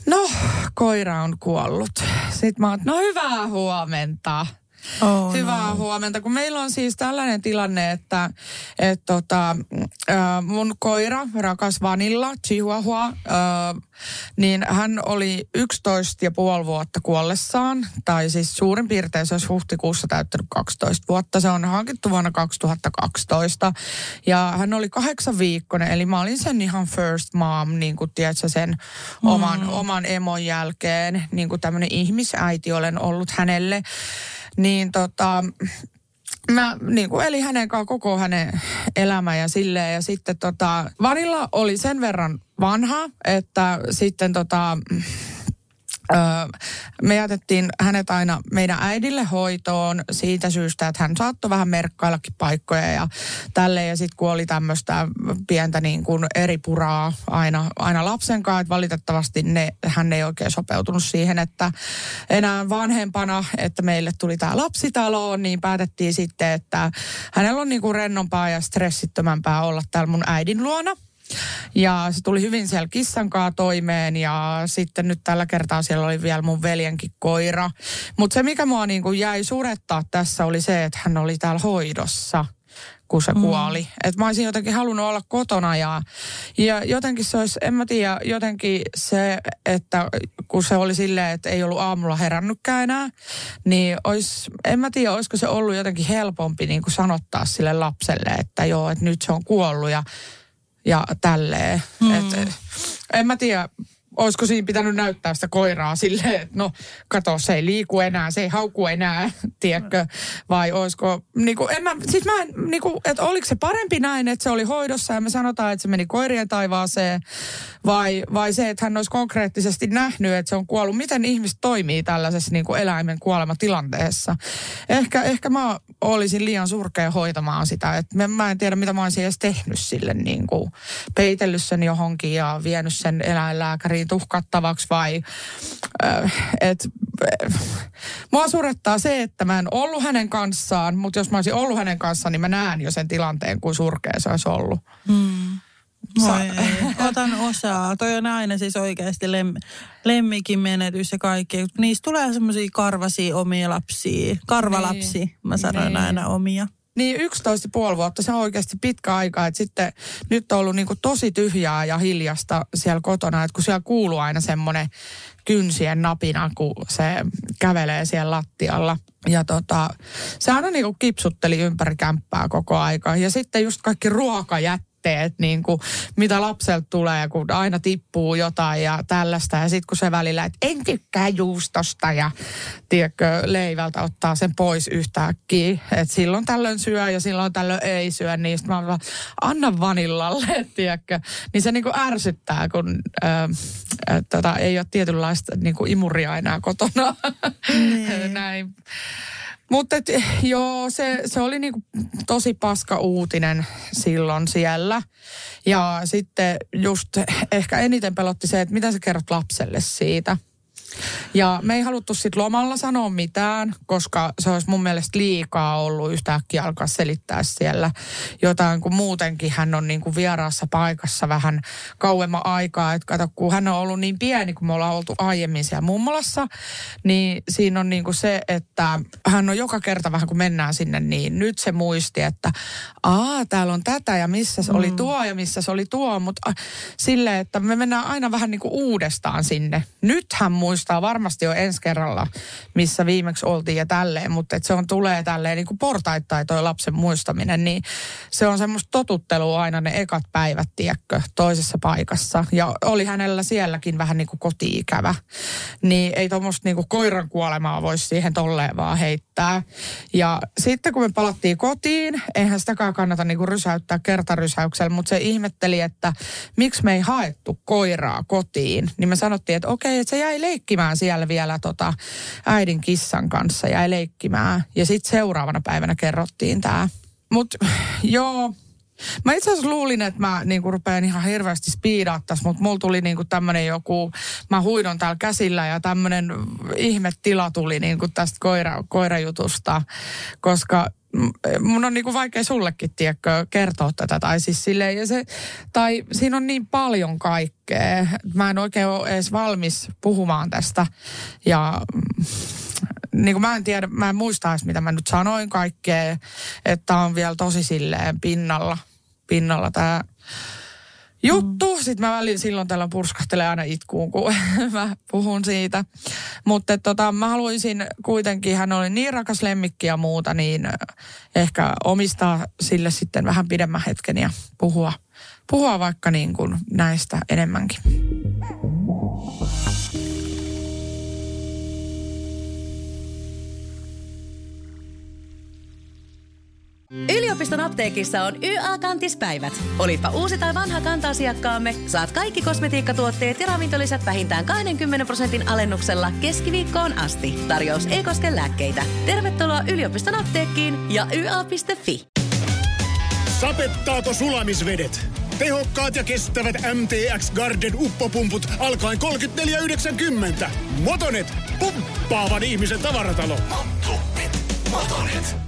No, koira on kuollut. Sitten mä oon, no hyvää huomenta. Oh, Hyvää no. huomenta, kun meillä on siis tällainen tilanne, että et tota, äh, mun koira, rakas Vanilla, Chihuahua, äh, niin hän oli 11 ja puoli vuotta kuollessaan, tai siis suurin piirtein se olisi huhtikuussa täyttänyt 12 vuotta. Se on hankittu vuonna 2012 ja hän oli kahdeksan viikkoinen, eli mä olin sen ihan first mom, niin kuin tiedätkö, sen oman, oman emon jälkeen, niin kuin tämmöinen ihmisäiti olen ollut hänelle. Niin tota, mä niin kuin elin hänen kanssaan koko hänen elämä ja silleen. Ja sitten tota, Vanilla oli sen verran vanha, että sitten tota, Me jätettiin hänet aina meidän äidille hoitoon siitä syystä, että hän saattoi vähän merkkaillakin paikkoja ja tälle Ja sitten kun oli tämmöistä pientä niin kuin eri puraa aina, aina lapsen kanssa, että valitettavasti ne, hän ei oikein sopeutunut siihen, että enää vanhempana, että meille tuli tämä lapsitalo, niin päätettiin sitten, että hänellä on niin kuin rennompaa ja stressittömämpää olla täällä mun äidin luona. Ja se tuli hyvin siellä kissan kanssa toimeen ja sitten nyt tällä kertaa siellä oli vielä mun veljenkin koira. Mutta se mikä mua niin kuin jäi surettaa tässä oli se, että hän oli täällä hoidossa kun se kuoli. Mm. Että mä olisin jotenkin halunnut olla kotona ja, ja jotenkin se olisi, en mä tiedä, jotenkin se, että kun se oli silleen, että ei ollut aamulla herännytkään enää, niin olisi, en mä tiedä, olisiko se ollut jotenkin helpompi niin kuin sanottaa sille lapselle, että joo, että nyt se on kuollut ja ja tälleen. Mm. Et, en mä tiedä, olisiko siinä pitänyt näyttää sitä koiraa silleen, että no kato, se ei liiku enää, se ei hauku enää, *laughs* tiedätkö? Vai olisiko, niinku, en mä, siis mä en, niinku, että oliko se parempi näin, että se oli hoidossa ja me sanotaan, että se meni koirien taivaaseen, vai, vai se, että hän olisi konkreettisesti nähnyt, että se on kuollut. Miten ihmiset toimii tällaisessa niinku eläimen kuolematilanteessa? Ehkä, ehkä mä olisin liian surkea hoitamaan sitä, että mä, mä en tiedä, mitä mä olisin edes tehnyt sille, niin kuin peitellyt sen johonkin ja vienyt sen eläinlääkäriin tuhkattavaksi vai, äh, että äh, mua surettaa se, että mä en ollut hänen kanssaan, mutta jos mä olisin ollut hänen kanssaan, niin mä näen jo sen tilanteen, kuin surkea se olisi ollut. Voi ei. Otan osaa. Toi on aina siis oikeasti lem, lemmikin menetys ja kaikki. Niistä tulee semmoisia karvasia omia lapsia. Karvalapsi, mä sanoin Niin. aina omia. Niin 11,5 vuotta, se on oikeasti pitkä aika. Että sitten nyt on ollut niin kuin tosi tyhjää ja hiljasta siellä kotona, että kun siellä kuuluu aina semmoinen kynsien napina, kun se kävelee siellä lattialla. Ja tota, se aina niin kuin kipsutteli ympäri kämppää koko aika. Ja sitten just kaikki ruokajätteet jätteet, niin kuin, mitä lapselta tulee, kun aina tippuu jotain ja tällaista. Ja sitten kun se välillä, että en tykkää juustosta ja tiedätkö, leivältä ottaa sen pois yhtäkkiä. Että silloin tällöin syö ja silloin tällöin ei syö. Niin sitten mä vaan, anna vanillalle, *laughs* tiedätkö. Niin se niin kuin ärsyttää, kun äh, tota, ei ole tietynlaista niin kuin imuria enää kotona. *laughs* Niin. Näin. Mutta joo, se, se oli niinku tosi paska uutinen silloin siellä. Ja sitten just ehkä eniten pelotti se, että mitä sä kerrot lapselle siitä. Ja me ei haluttu sitten lomalla sanoa mitään, koska se olisi mun mielestä liikaa ollut yhtäkkiä alkaa selittää siellä jotain, kun muutenkin hän on niin kuin vieraassa paikassa vähän kauemman aikaa. Että kato, kun hän on ollut niin pieni, kun me ollaan oltu aiemmin siellä mummolassa, niin siinä on niin kuin se, että hän on joka kerta vähän kun mennään sinne, niin nyt se muisti, että aa, täällä on tätä ja missä se mm. oli tuo ja missä se oli tuo, mutta sille, että me mennään aina vähän niin kuin uudestaan sinne. Nyt hän muistaa muistaa varmasti jo ensi kerralla, missä viimeksi oltiin ja tälleen, mutta se on tulee tälleen niin kuin portaittain toi lapsen muistaminen, niin se on semmoista totuttelua aina ne ekat päivät, tiedätkö, toisessa paikassa. Ja oli hänellä sielläkin vähän niin kuin koti-ikävä. Niin ei tuommoista niin kuin koiran kuolemaa voisi siihen tolleen vaan heittää. Ja sitten kun me palattiin kotiin, eihän sitäkään kannata niin kuin rysäyttää kertarysäyksellä, mutta se ihmetteli, että miksi me ei haettu koiraa kotiin. Niin me sanottiin, että okei, että se jäi leikki leikkimään siellä vielä tota äidin kissan kanssa, jäi leikkimään. Ja sitten seuraavana päivänä kerrottiin tämä. Mutta joo, Mä itse asiassa luulin, että mä niinku rupean ihan hirveästi spiidaa tässä, mutta mulla tuli niinku tämmönen joku, mä huidon täällä käsillä ja tämmönen ihmetila tuli niinku tästä koira, koirajutusta, koska mun on niinku vaikea sullekin, tiedätkö, kertoa tätä. Tai siis silleen, ja se, tai siinä on niin paljon kaikkea. Mä en oikein ole edes valmis puhumaan tästä. Ja mm, niin kuin mä en tiedä, mä en muista edes, mitä mä nyt sanoin kaikkea. Että on vielä tosi silleen pinnalla, pinnalla tämä juttu. Mm. Sitten mä välillä silloin tällä purskahtelen aina itkuun, kun *laughs* mä puhun siitä. Mutta tota, mä haluaisin kuitenkin, hän oli niin rakas lemmikki ja muuta, niin ehkä omistaa sille sitten vähän pidemmän hetken ja puhua, puhua vaikka niin kuin näistä enemmänkin. Yliopiston apteekissa on YA-kantispäivät. Olipa uusi tai vanha kanta-asiakkaamme, saat kaikki kosmetiikkatuotteet ja ravintolisät vähintään 20 prosentin alennuksella keskiviikkoon asti. Tarjous ei koske lääkkeitä. Tervetuloa yliopiston apteekkiin ja YA.fi. Sapettaako sulamisvedet? Tehokkaat ja kestävät MTX Garden uppopumput alkaen 34,90. Motonet, pumppaavan ihmisen tavaratalo. Motonet.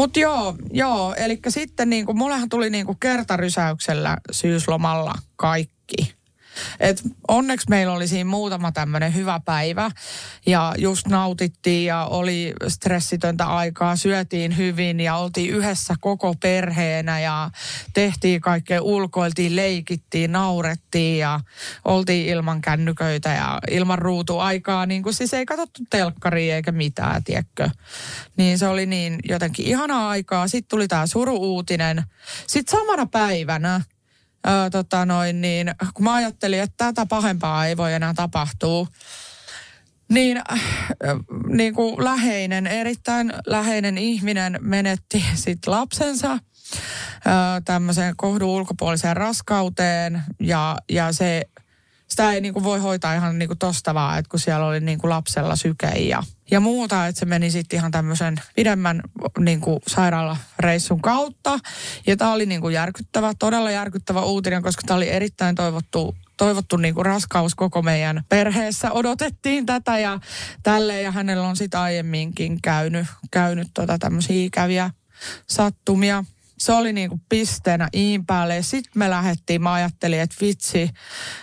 Mutta joo, joo, eli sitten niinku, mullehan tuli niinku kertarysäyksellä syyslomalla kaikki. Et onneksi meillä oli siinä muutama tämmöinen hyvä päivä ja just nautittiin ja oli stressitöntä aikaa, syötiin hyvin ja oltiin yhdessä koko perheenä ja tehtiin kaikkea, ulkoiltiin, leikittiin, naurettiin ja oltiin ilman kännyköitä ja ilman ruutuaikaa, niin kuin siis ei katsottu telkkaria eikä mitään, tiedätkö. Niin se oli niin jotenkin ihanaa aikaa. Sitten tuli tämä suru-uutinen. Sitten samana päivänä ää, tota noin, niin kun mä ajattelin, että tätä pahempaa ei voi enää tapahtua, niin, äh, niin kuin läheinen, erittäin läheinen ihminen menetti sitten lapsensa tämmöiseen kohdun ulkopuoliseen raskauteen ja, ja se sitä ei niin kuin voi hoitaa ihan niin kuin tosta vaan, että kun siellä oli niin kuin lapsella syke ja, ja muuta, että se meni sitten ihan tämmöisen pidemmän niin kuin sairaalareissun kautta. Ja tämä oli niin kuin järkyttävä, todella järkyttävä uutinen, koska tämä oli erittäin toivottu toivottu niin kuin raskaus koko meidän perheessä. Odotettiin tätä ja tälle ja hänellä on sitä aiemminkin käynyt, käynyt tota tämmöisiä ikäviä sattumia se oli niinku pisteenä iin päälle. Sitten me lähdettiin, mä ajattelin, että vitsi,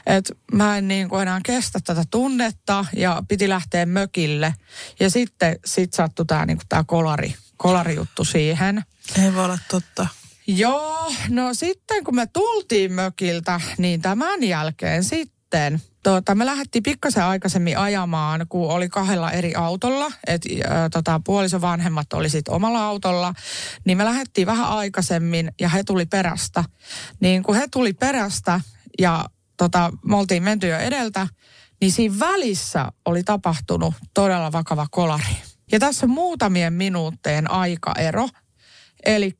että mä en niinku enää kestä tätä tunnetta ja piti lähteä mökille. Ja sitten sit sattui tämä niinku tää kolari, kolarijuttu siihen. Ei voi olla totta. Joo, no sitten kun me tultiin mökiltä, niin tämän jälkeen sitten tota, me lähdettiin pikkasen aikaisemmin ajamaan, kun oli kahdella eri autolla. että tota, puolison vanhemmat oli sitten omalla autolla. Niin me lähdettiin vähän aikaisemmin ja he tuli perästä. Niin kun he tuli perästä ja tota, me oltiin menty jo edeltä, niin siinä välissä oli tapahtunut todella vakava kolari. Ja tässä on muutamien minuuttien aikaero. Eli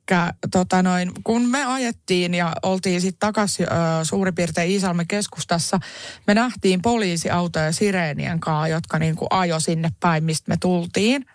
tota noin, kun me ajettiin ja oltiin sitten takaisin suurin piirtein Iisalmen keskustassa, me nähtiin poliisiautoja sireenien kanssa, jotka niinku ajo sinne päin, mistä me tultiin.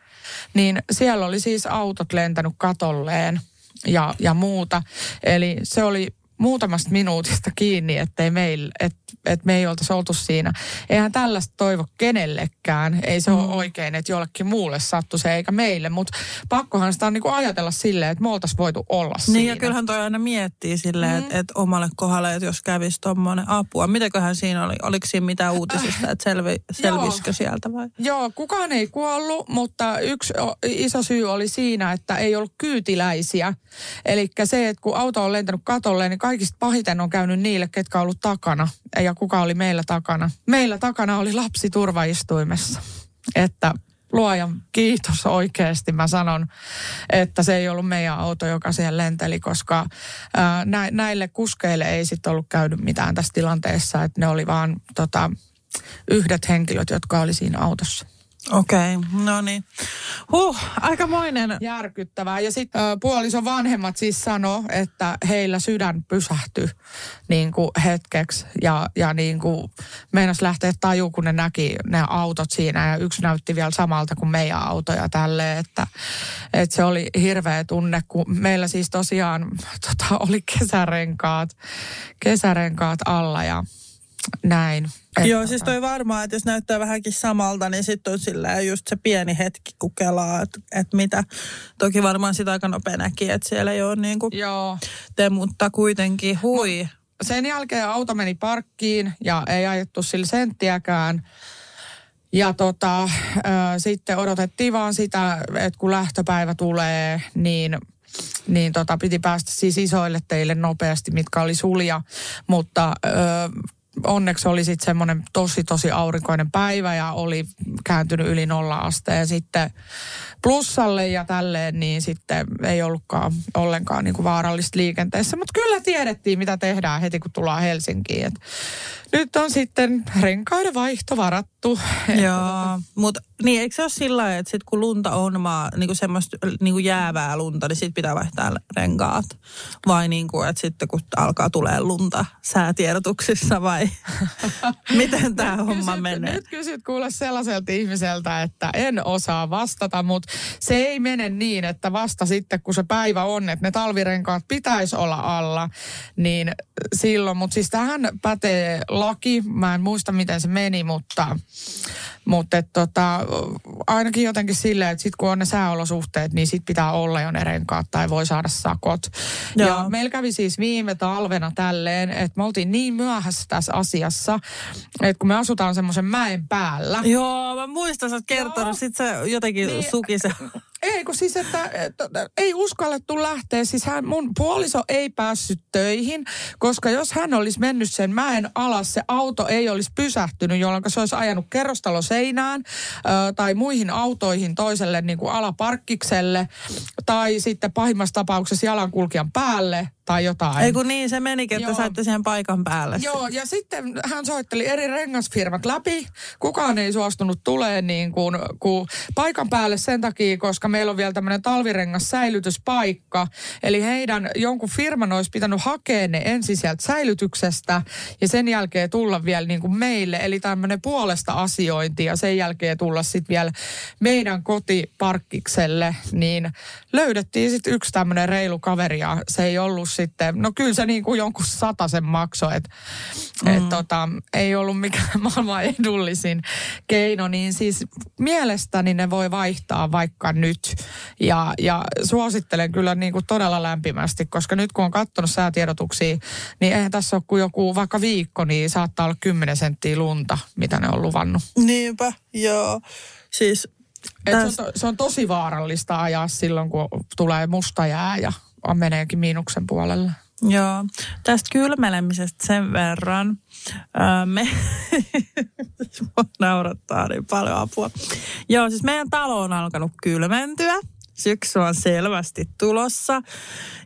Niin siellä oli siis autot lentänyt katolleen ja, ja muuta. Eli se oli muutamasta minuutista kiinni, ettei meillä, et, et me ei oltaisi oltu siinä. Eihän tällaista toivo kenellekään. Ei se mm. ole oikein, että jollekin muulle sattu se eikä meille. Mutta pakkohan sitä on niinku ajatella silleen, että me oltaisiin voitu olla siinä. Niin ja kyllähän toi aina miettii silleen, mm. että et omalle kohdalle, että jos kävisi tuommoinen apua. Mitäköhän siinä oli? Oliko siinä mitään uutisista, että selvi, selvisikö sieltä vai? Joo, kukaan ei kuollut, mutta yksi iso syy oli siinä, että ei ollut kyytiläisiä. Eli se, että kun auto on lentänyt katolle, niin kaikista pahiten on käynyt niille, ketkä on ollut takana. Ja kuka oli meillä takana. Meillä takana oli lapsi turvaistuimessa. Että luojan kiitos oikeasti. Mä sanon, että se ei ollut meidän auto, joka siellä lenteli, koska ää, näille kuskeille ei sitten ollut käynyt mitään tässä tilanteessa. Että ne oli vaan tota, yhdet henkilöt, jotka oli siinä autossa. Okei, okay, no niin. Huh, aikamoinen. Järkyttävää. Ja sitten puolison vanhemmat siis sano, että heillä sydän pysähtyi niin kuin hetkeksi. Ja, ja niin kuin meinas lähteä taju, kun ne näki ne autot siinä. Ja yksi näytti vielä samalta kuin meidän autoja tälle. Että, että se oli hirveä tunne, kun meillä siis tosiaan tota, oli kesärenkaat, kesärenkaat alla ja näin. Että Joo, siis toi varmaan, että jos näyttää vähänkin samalta, niin sitten on sillä just se pieni hetki, kun kelaa, että, että mitä. Toki varmaan sitä aika nopea näki, että siellä ei ole niin kuin Joo. te, mutta kuitenkin hui. Sen jälkeen auto meni parkkiin ja ei ajettu sillä senttiäkään. Ja tota, äh, sitten odotettiin vaan sitä, että kun lähtöpäivä tulee, niin niin tota, piti päästä siis isoille teille nopeasti, mitkä oli sulja. Mutta ö, onneksi oli sitten semmoinen tosi tosi aurinkoinen päivä ja oli kääntynyt yli nolla asteen sitten plussalle ja tälleen, niin sitten ei ollutkaan ollenkaan niin kuin vaarallista liikenteessä. Mutta kyllä tiedettiin, mitä tehdään heti, kun tullaan Helsinkiin. Et nyt on sitten renkaiden vaihto varattu. Joo, mutta niin eikö se ole sillä lailla, että sit kun lunta on maa, niin kuin semmoista niin kuin jäävää lunta, niin sitten pitää vaihtaa renkaat? Vai niin kuin, että sitten kun alkaa tulee lunta säätiedotuksissa vai *laughs* miten tämä homma kysyt, menee? Nyt kysyt kuule sellaiselta ihmiseltä, että en osaa vastata, mutta se ei mene niin, että vasta sitten kun se päivä on, että ne talvirenkaat pitäisi olla alla, niin silloin, mutta siis tähän pätee laki, mä en muista miten se meni, mutta, mutta et tota, ainakin jotenkin silleen, että sit kun on ne sääolosuhteet, niin sit pitää olla jo ne renkaat tai voi saada sakot. Joo. Ja meillä kävi siis viime talvena tälleen, että me oltiin niin myöhässä tässä asiassa, että kun me asutaan semmoisen mäen päällä. Joo, mä muistan, sä oot kertonut, sit se jotenkin niin, suki se ei, kun siis, että, ei uskallettu lähteä. Siis hän, mun puoliso ei päässyt töihin, koska jos hän olisi mennyt sen mäen alas, se auto ei olisi pysähtynyt, jolloin se olisi ajanut kerrostaloseinään ö, tai muihin autoihin toiselle niin kuin alaparkkikselle tai sitten pahimmassa tapauksessa jalankulkijan päälle tai jotain. Ei kun niin, se menikin, että Joo. saitte siihen paikan päälle. Joo, ja sitten hän soitteli eri rengasfirmat läpi. Kukaan ei suostunut tulee niin kuin, kuin paikan päälle sen takia, koska meillä on vielä tämmöinen talvirengas säilytyspaikka. Eli heidän jonkun firman olisi pitänyt hakea ne ensin sieltä säilytyksestä ja sen jälkeen tulla vielä niin kuin meille. Eli tämmöinen puolesta asiointi ja sen jälkeen tulla sitten vielä meidän kotiparkkikselle. Niin löydettiin sitten yksi tämmöinen reilu kaveri ja se ei ollut sitten, no kyllä se niin kuin jonkun sen maksoi, että mm. et tota, ei ollut mikään *laughs* maailman edullisin keino, niin siis mielestäni ne voi vaihtaa vaikka nyt. Ja, ja suosittelen kyllä niin kuin todella lämpimästi, koska nyt kun on katsonut säätiedotuksia, niin eihän tässä ole kuin joku vaikka viikko, niin saattaa olla 10 senttiä lunta, mitä ne on luvannut. Niinpä, joo. Siis Et se, on to, se on tosi vaarallista ajaa silloin, kun tulee musta jää ja meneekin miinuksen puolelle. Joo, tästä kylmelemisestä sen verran. Öö, me *laughs* naurattaa niin paljon apua. Joo, siis meidän talo on alkanut kylmentyä. Syksy on selvästi tulossa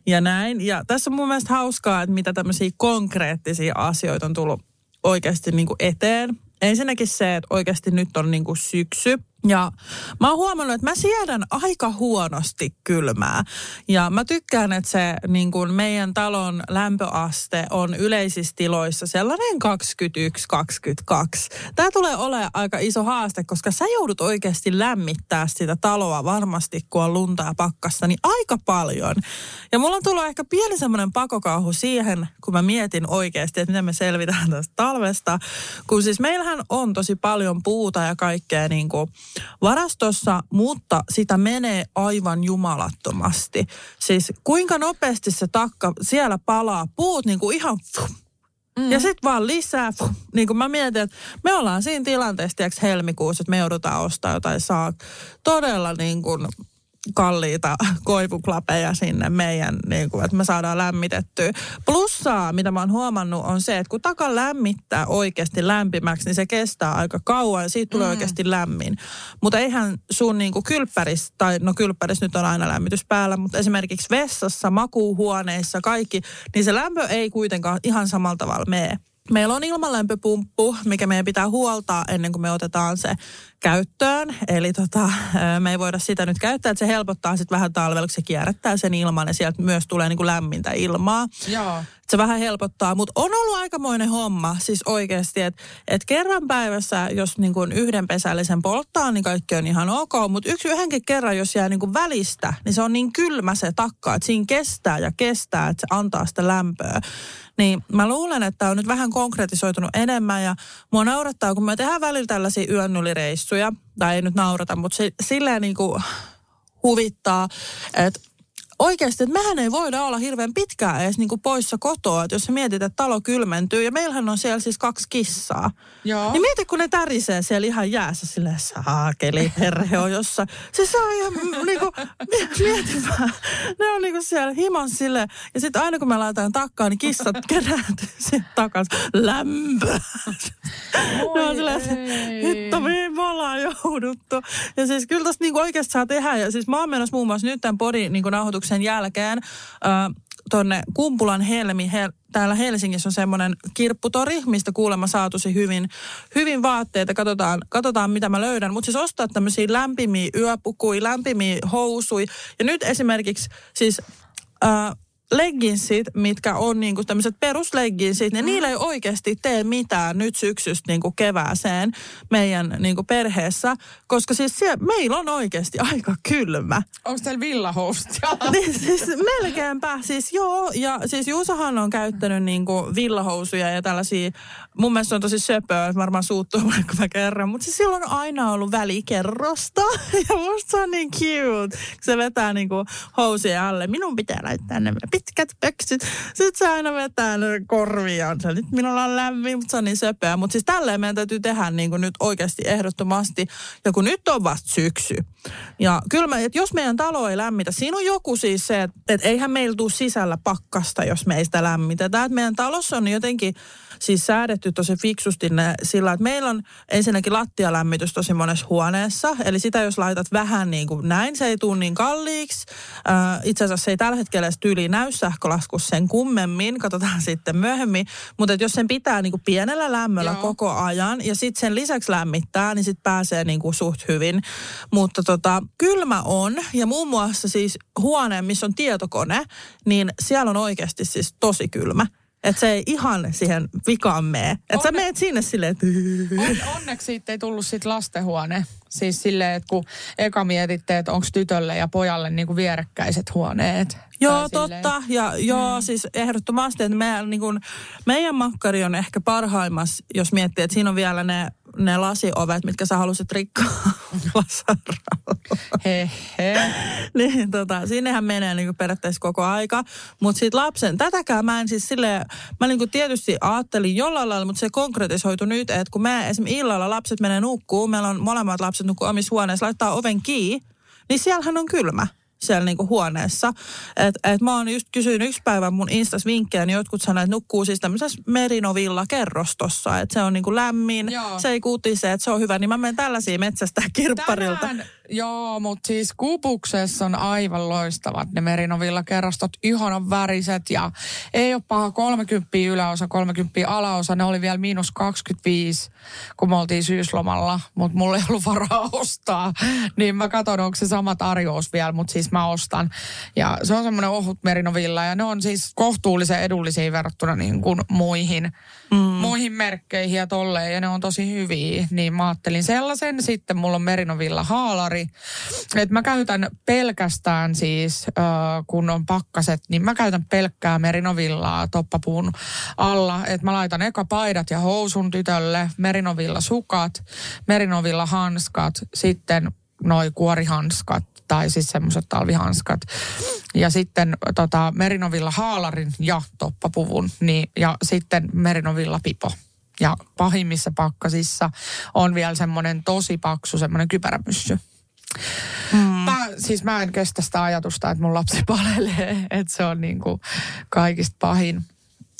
ja näin. Ja tässä on mun mielestä hauskaa, että mitä tämmöisiä konkreettisia asioita on tullut oikeasti niin kuin eteen. Ensinnäkin se, että oikeasti nyt on niin kuin syksy. Ja mä oon huomannut, että mä siedän aika huonosti kylmää. Ja mä tykkään, että se niin kuin meidän talon lämpöaste on yleisissä tiloissa sellainen 21-22. Tämä tulee olemaan aika iso haaste, koska sä joudut oikeasti lämmittää sitä taloa varmasti, kun on lunta ja pakkasta, niin aika paljon. Ja mulla on tullut ehkä pieni semmoinen pakokauhu siihen, kun mä mietin oikeasti, että miten me selvitään tästä talvesta. Kun siis meillähän on tosi paljon puuta ja kaikkea niin kuin varastossa, mutta sitä menee aivan jumalattomasti. Siis kuinka nopeasti se takka siellä palaa, puut niin kuin ihan Mm. Ja sitten vaan lisää. Puh. Niin kuin mä mietin, että me ollaan siinä tilanteessa, tiiäks, helmikuussa, että me joudutaan ostaa jotain saa todella niin kuin kalliita koivuklapeja sinne meidän, niin kuin, että me saadaan lämmitettyä. Plussaa, mitä mä oon huomannut, on se, että kun taka lämmittää oikeasti lämpimäksi, niin se kestää aika kauan ja siitä tulee mm. oikeasti lämmin. Mutta eihän sun niin kuin kylppäris, tai no kylppäris nyt on aina lämmitys päällä, mutta esimerkiksi vessassa, makuuhuoneissa, kaikki, niin se lämpö ei kuitenkaan ihan samalla tavalla mene. Meillä on ilmalämpöpumppu, mikä meidän pitää huoltaa ennen kuin me otetaan se käyttöön. Eli tota, me ei voida sitä nyt käyttää, että se helpottaa sitten vähän talvella, kun se kierrättää sen ilman ja sieltä myös tulee niin kuin lämmintä ilmaa. Joo. Se vähän helpottaa, mutta on ollut aikamoinen homma siis oikeasti, että et kerran päivässä, jos niin kuin yhden pesällisen polttaa, niin kaikki on ihan ok. Mutta yksi yhdenkin kerran, jos jää niin kuin välistä, niin se on niin kylmä se takka, että siinä kestää ja kestää, että se antaa sitä lämpöä. Niin mä luulen, että on nyt vähän konkretisoitunut enemmän ja mua naurattaa, kun me tehdään välillä tällaisia yönnulireissuja, tai ei nyt naurata, mutta silleen niin kuin huvittaa, että oikeasti, että mehän ei voida olla hirveän pitkään edes niin kuin poissa kotoa, että jos sä mietit, että talo kylmentyy ja meillähän on siellä siis kaksi kissaa. Joo. Niin mieti, kun ne tärisee siellä ihan jäässä silleen, saakeli, perhe on jossain. Siis se on ihan niinku, *laughs* mieti vaan. Ne on niinku siellä himas silleen. Ja sitten aina kun me laitetaan takkaan, niin kissat *laughs* kerääntyy sitten takas. Lämpö. ne on silleen, että hitto, mihin me ollaan jouduttu. Ja siis kyllä tosta niinku oikeasti saa tehdä. Ja siis mä oon menossa muun muassa nyt tämän podin niinku nauhoituksen jälkeen äh, tonne Kumpulan Helmi, Hel- täällä Helsingissä on semmoinen kirpputori, mistä kuulemma saa tosi hyvin, hyvin vaatteita. Katsotaan, katsotaan, mitä mä löydän. Mutta siis ostaa tämmöisiä lämpimiä yöpukuja, lämpimiä housui. Ja nyt esimerkiksi siis... Äh, legginsit, mitkä on niinku tämmöiset peruslegginsit, niin mm. niillä ei oikeasti tee mitään nyt syksystä niinku kevääseen meidän niinku perheessä, koska siis siellä, meillä on oikeasti aika kylmä. Onko teillä villahousut *laughs* Niin, siis melkeinpä. Siis joo, ja siis Juusahan on käyttänyt niinku villahousuja ja tällaisia, mun mielestä on tosi söpöä, että varmaan suuttuu *laughs* vaikka mä kerran, mutta siis silloin on aina ollut välikerrosta *laughs* ja musta se on niin cute, se vetää niinku housuja alle. Minun pitää laittaa nämä pitkät pöksyt. Sitten se aina vetää ne korvia. Se, nyt minulla on lämmin, mutta se on niin söpöä. Mutta siis tälleen meidän täytyy tehdä niin kuin nyt oikeasti ehdottomasti. Ja kun nyt on vasta syksy. Ja kyllä mä, että jos meidän talo ei lämmitä, siinä on joku siis se, että, että eihän meillä tule sisällä pakkasta, jos me ei sitä lämmitetä. Että meidän talossa on jotenkin siis säädetty tosi fiksusti ne sillä, että meillä on ensinnäkin lattialämmitys tosi monessa huoneessa. Eli sitä jos laitat vähän niin kuin näin, se ei tule niin kalliiksi. Äh, itse asiassa se ei tällä hetkellä edes tyyliin näy näy sähkölaskussa sen kummemmin, katsotaan sitten myöhemmin. Mutta jos sen pitää niinku pienellä lämmöllä Joo. koko ajan ja sitten sen lisäksi lämmittää, niin sitten pääsee niinku suht hyvin. Mutta tota, kylmä on ja muun muassa siis huone, missä on tietokone, niin siellä on oikeasti siis tosi kylmä. Että se ei ihan siihen vikaan mene. Että sä meet sinne silleen, että... On, onneksi siitä ei tullut sit lastenhuone. Siis silleen, että kun eka mietitte, että onko tytölle ja pojalle niinku vierekkäiset huoneet. Joo, totta. Ja joo, siis ehdottomasti, että meidän, niin kuin, meidän makkari on ehkä parhaimmassa, jos miettii, että siinä on vielä ne, ne lasiovet, mitkä sä halusit rikkoa *laughs* lasaralla. He, he. niin tota, sinnehän menee niin periaatteessa koko aika. Mutta sitten lapsen, tätäkään mä en siis silleen, mä niin kuin tietysti ajattelin jollain lailla, mutta se konkretisoitu nyt, että kun me esimerkiksi illalla lapset menee nukkuu, meillä on molemmat lapset nukkuu omissa huoneissa, laittaa oven kiinni, niin siellähän on kylmä siellä niinku huoneessa. Et, et mä oon just kysynyt yksi päivä mun Instas vinkkejä, niin jotkut sanoivat, että nukkuu siis tämmöisessä merinovilla kerrostossa. Että se on niinku lämmin, Joo. se ei kutise, että se on hyvä. Niin mä menen tällaisia metsästä kirpparilta. Tänään, joo, mutta siis Kupuksessa on aivan loistavat ne Merinovilla kerrostot, ihanan väriset ja ei ole paha 30 yläosa, 30 alaosa. Ne oli vielä miinus 25, kun me oltiin syyslomalla, mutta mulla ei ollut varaa *laughs* ostaa. Niin mä katson, onko se sama tarjous vielä, mutta siis mä ostan. Ja se on semmoinen ohut Merinovilla ja ne on siis kohtuullisen edullisia verrattuna niin kuin muihin, mm. muihin merkkeihin ja tolleen. Ja ne on tosi hyviä, niin mä ajattelin sellaisen. Sitten mulla on Merinovilla haalari. Että mä käytän pelkästään siis, äh, kun on pakkaset, niin mä käytän pelkkää Merinovillaa toppapuun alla. Että mä laitan eka paidat ja housun tytölle, Merinovilla sukat, Merinovilla hanskat, sitten noi kuorihanskat tai siis semmoiset talvihanskat. Ja sitten tota, Merinovilla haalarin ja toppapuvun niin, ja sitten Merinovilla pipo. Ja pahimmissa pakkasissa on vielä semmoinen tosi paksu, semmoinen kypärämyssy. Mm. Mä, siis mä en kestä sitä ajatusta, että mun lapsi *laughs* palelee, että se on niinku kaikista pahin.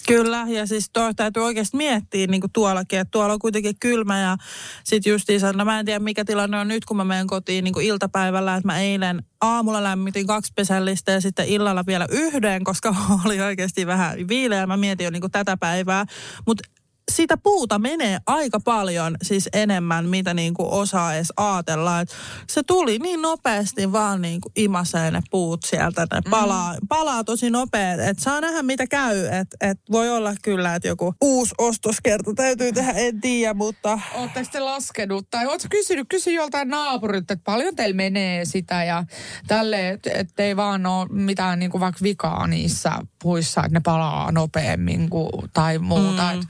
Kyllä, ja siis tuo täytyy oikeasti miettiä niin kuin tuollakin, että tuolla on kuitenkin kylmä ja sitten justiinsa, no mä en tiedä mikä tilanne on nyt, kun mä menen kotiin niin kuin iltapäivällä, että mä eilen aamulla lämmitin kaksi pesällistä ja sitten illalla vielä yhden, koska *laughs* oli oikeasti vähän viileä, mä mietin jo niin kuin tätä päivää, mutta sitä puuta menee aika paljon, siis enemmän, mitä niin kuin osaa edes ajatella. Et se tuli niin nopeasti vaan niin kuin imasee ne puut sieltä, ne palaa, mm. palaa tosi nopeet. Että saa nähdä mitä käy. Että et voi olla kyllä, että joku uusi ostoskerta täytyy tehdä, en tiedä, mutta... Ootteko te laskenut tai ootko kysynyt, kysy joltain naapurilta, että paljon teillä menee sitä ja tälle, että et ei vaan ole mitään niinku vaikka vikaa niissä puissa, että ne palaa nopeammin kuin, tai muuta. Mm.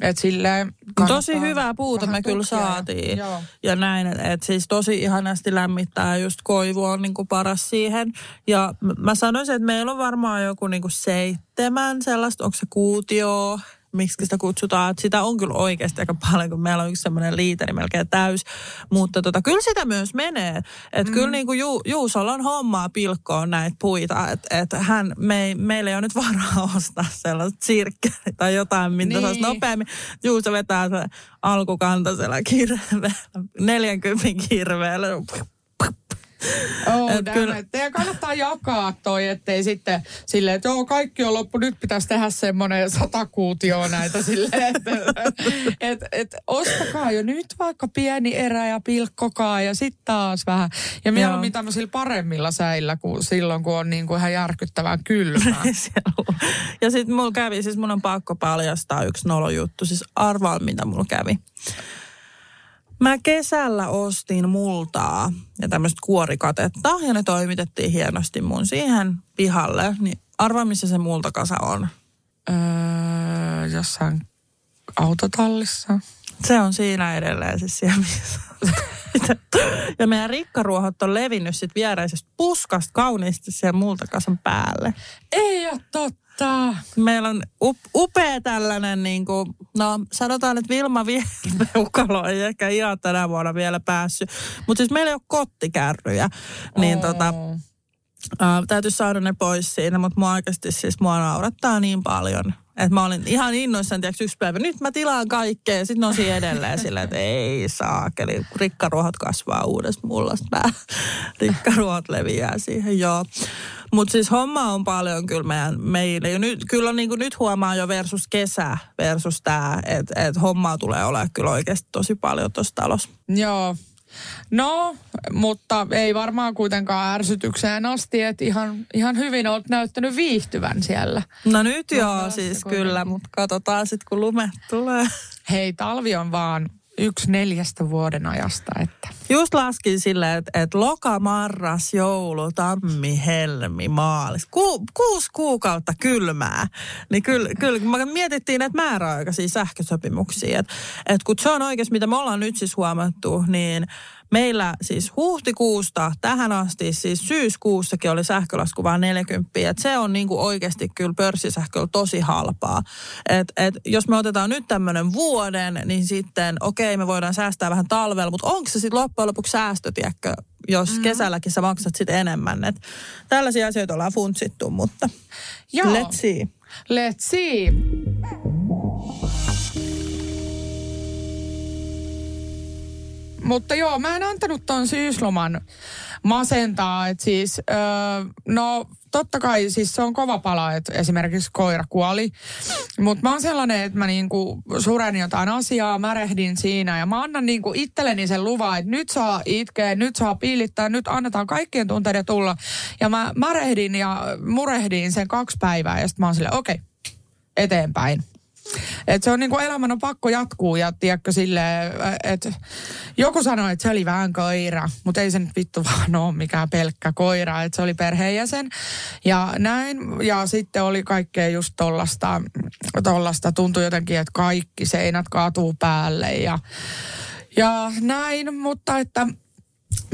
Et silleen Tosi hyvää puuta me kyllä saatiin. Joo. Ja näin, että et siis tosi ihanasti lämmittää just koivu on niinku paras siihen. Ja mä sanoisin, että meillä on varmaan joku niinku seitsemän sellaista, onko se kuutio, miksi sitä kutsutaan. Sitä on kyllä oikeasti aika paljon, kun meillä on yksi semmoinen liiteri melkein täys. Mutta tota, kyllä sitä myös menee. Että mm. kyllä niin kuin Ju, Juusolla on hommaa pilkkoon näitä puita. Että et hän, me ei, meillä ei ole nyt varaa *laughs* ostaa sellaista sirkkeä tai jotain, mitä niin. Olisi nopeammin. Juuso vetää se alkukantaisella kirveellä, 40 kirveellä. Oh, *laughs* Et kyllä-. Teidän kannattaa jakaa toi, ettei sitten silleen, että joo, kaikki on loppu, nyt pitäisi tehdä semmoinen satakuutio näitä *laughs* silleen, että et, et, ostakaa jo nyt vaikka pieni erä ja pilkkokaa ja sitten taas vähän. Ja mieluummin tämmöisillä paremmilla säillä kuin silloin, kun on niin kuin ihan järkyttävän kylmää. *laughs* Ja sitten mulla kävi, siis mun on pakko paljastaa yksi nolojuttu. Siis arvaa, mitä mulla kävi. Mä kesällä ostin multaa ja tämmöistä kuorikatetta ja ne toimitettiin hienosti mun siihen pihalle. Niin arvaa, missä se multakasa on. öö, jossain autotallissa. Se on siinä edelleen siis siellä missä. Ja meidän rikkaruohot on levinnyt sit viereisestä puskasta kauniisti siellä multakasan päälle. Ei ole totta. Meillä on up, upea tällainen, niin kuin, no sanotaan, että Vilma Viehukalo ei ehkä ihan tänä vuonna vielä päässyt. Mutta siis meillä ei ole kottikärryjä, niin Oo. tota, ää, täytyy saada ne pois siinä. Mutta mua oikeasti siis mua naurattaa niin paljon, Että mä olin ihan innoissaan, tiedätkö, yksi päivä, nyt mä tilaan kaikkea. Sitten siinä edelleen silleen, että ei saakeli, rikkaruohot kasvaa uudesta mullasta. Nämä rikkaruohot leviää siihen, joo. Mutta siis homma on paljon kyllä meidän, meille. Ja nyt, kyllä niin nyt huomaa jo versus kesä versus tämä, että et hommaa tulee olemaan kyllä oikeasti tosi paljon tuossa talossa. Joo. No, mutta ei varmaan kuitenkaan ärsytykseen asti, että ihan, ihan hyvin olet näyttänyt viihtyvän siellä. No nyt joo, siis kuitenkin. kyllä, mutta katsotaan sitten kun lume tulee. Hei, talvi on vaan yksi neljästä vuoden ajasta, että Just laskin silleen, että, että loka, marras, joulu, tammi, helmi, maalis. Ku, kuusi kuukautta kylmää. Niin kyllä, kyllä me mietittiin näitä määräaikaisia sähkösopimuksia. Että, että kun se on oikeasti, mitä me ollaan nyt siis huomattu, niin meillä siis huhtikuusta tähän asti, siis syyskuussakin oli sähkölasku vain 40. Että se on niin kuin oikeasti kyllä pörssisähköllä tosi halpaa. Et, et, jos me otetaan nyt tämmöinen vuoden, niin sitten okei, me voidaan säästää vähän talvella, mutta onko se sitten loppujen lopuksi säästö, tiedätkö, jos mm. kesälläkin sä maksat sitten enemmän. Et tällaisia asioita ollaan funtsittu, mutta Joo. let's see. let's see. Mutta joo, mä en antanut ton syysloman masentaa, että siis, öö, no totta kai siis se on kova pala, että esimerkiksi koira kuoli. Mutta mä oon sellainen, että mä niinku suren jotain asiaa, märehdin siinä ja mä annan niinku itselleni sen luvan, että nyt saa itkeä, nyt saa piilittää, nyt annetaan kaikkien tunteiden tulla. Ja mä märehdin ja murehdin sen kaksi päivää ja sitten mä oon silleen, okei, eteenpäin. Et se on niinku elämän on pakko jatkuu ja tiedätkö sille, että joku sanoi, että se oli vähän koira, mutta ei se nyt vittu vaan ole mikään pelkkä koira, että se oli perheenjäsen ja näin. Ja sitten oli kaikkea just tollasta, tollasta tuntui jotenkin, että kaikki seinät kaatuu päälle ja, ja näin, mutta että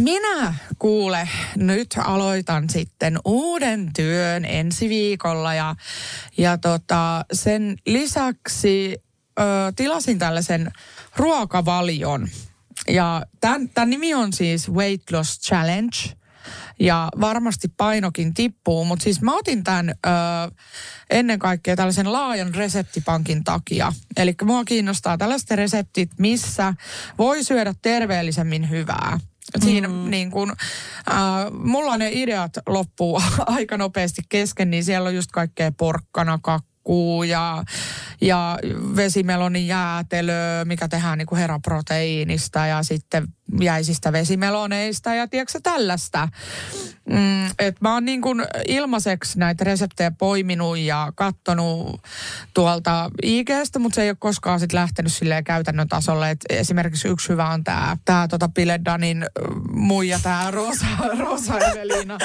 minä kuule, nyt aloitan sitten uuden työn ensi viikolla ja, ja tota, sen lisäksi ö, tilasin tällaisen ruokavalion. Ja tämän, tämän nimi on siis Weight Loss Challenge ja varmasti painokin tippuu, mutta siis mä otin tämän ö, ennen kaikkea tällaisen laajan reseptipankin takia. Eli mua kiinnostaa tällaiset reseptit, missä voi syödä terveellisemmin hyvää. Siinä mm. niin kun, äh, mulla ne ideat loppuu *laughs* aika nopeasti kesken, niin siellä on just kaikkea porkkana, kakkuu ja, ja vesimelonin jäätelöä, mikä tehdään niin kuin heraproteiinista ja sitten jäisistä vesimeloneista ja tiedätkö tällaista. Mm, et mä oon niin kuin ilmaiseksi näitä reseptejä poiminut ja kattonut tuolta IGstä, mutta se ei ole koskaan sit lähtenyt silleen käytännön tasolle. Et esimerkiksi yksi hyvä on tämä tää tota Piledanin muija, tämä Rosa, *laughs* Rosa Evelina.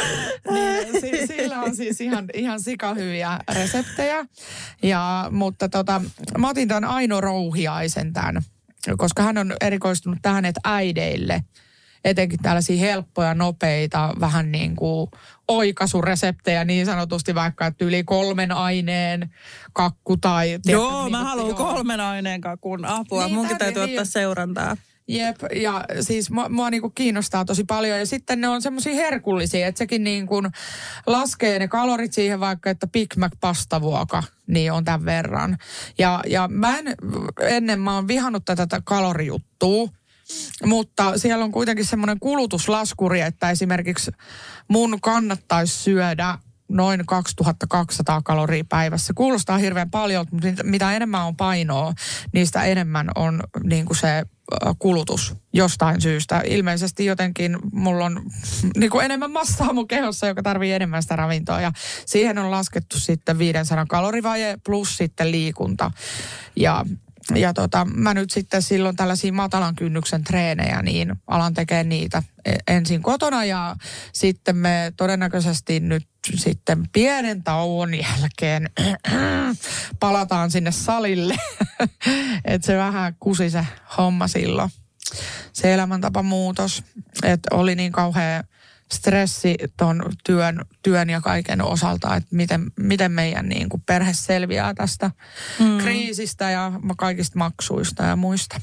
Niin, si, sillä on siis ihan, ihan sikahyviä reseptejä. Ja, mutta tota, mä otin tämän Aino Rouhiaisen tämän, koska hän on erikoistunut tähän, että äideille etenkin tällaisia helppoja, nopeita, vähän niin kuin oikaisureseptejä niin sanotusti, vaikka että yli kolmen aineen kakku tai... Joo, niin mä kuin- haluan joo. kolmen aineen kakun apua. Niin, Munkin täytyy niin. ottaa seurantaa. Jep, ja siis mua, mua niinku kiinnostaa tosi paljon. Ja sitten ne on semmoisia herkullisia, että sekin niin kuin laskee ne kalorit siihen vaikka, että Big Mac pastavuoka, niin on tämän verran. Ja, ja mä en, ennen mä oon vihannut tätä, tätä kalorijuttua, mutta siellä on kuitenkin semmoinen kulutuslaskuri, että esimerkiksi mun kannattaisi syödä noin 2200 kaloria päivässä. Kuulostaa hirveän paljon, mutta mit- mitä enemmän on painoa, niistä enemmän on niin kuin se ö, kulutus jostain syystä. Ilmeisesti jotenkin mulla on *laughs* niin kuin enemmän massaa mun kehossa, joka tarvii enemmän sitä ravintoa. Ja siihen on laskettu sitten 500 kalorivaje plus sitten liikunta. Ja ja tota, mä nyt sitten silloin tällaisia matalan kynnyksen treenejä, niin alan tekemään niitä e- ensin kotona ja sitten me todennäköisesti nyt sitten pienen tauon jälkeen *clears throat* palataan sinne salille. *laughs* että se vähän kusi se homma silloin. Se elämäntapamuutos, että oli niin kauhea stressi ton työn, työn ja kaiken osalta, että miten, miten meidän niin kuin perhe selviää tästä mm. kriisistä ja kaikista maksuista ja muista.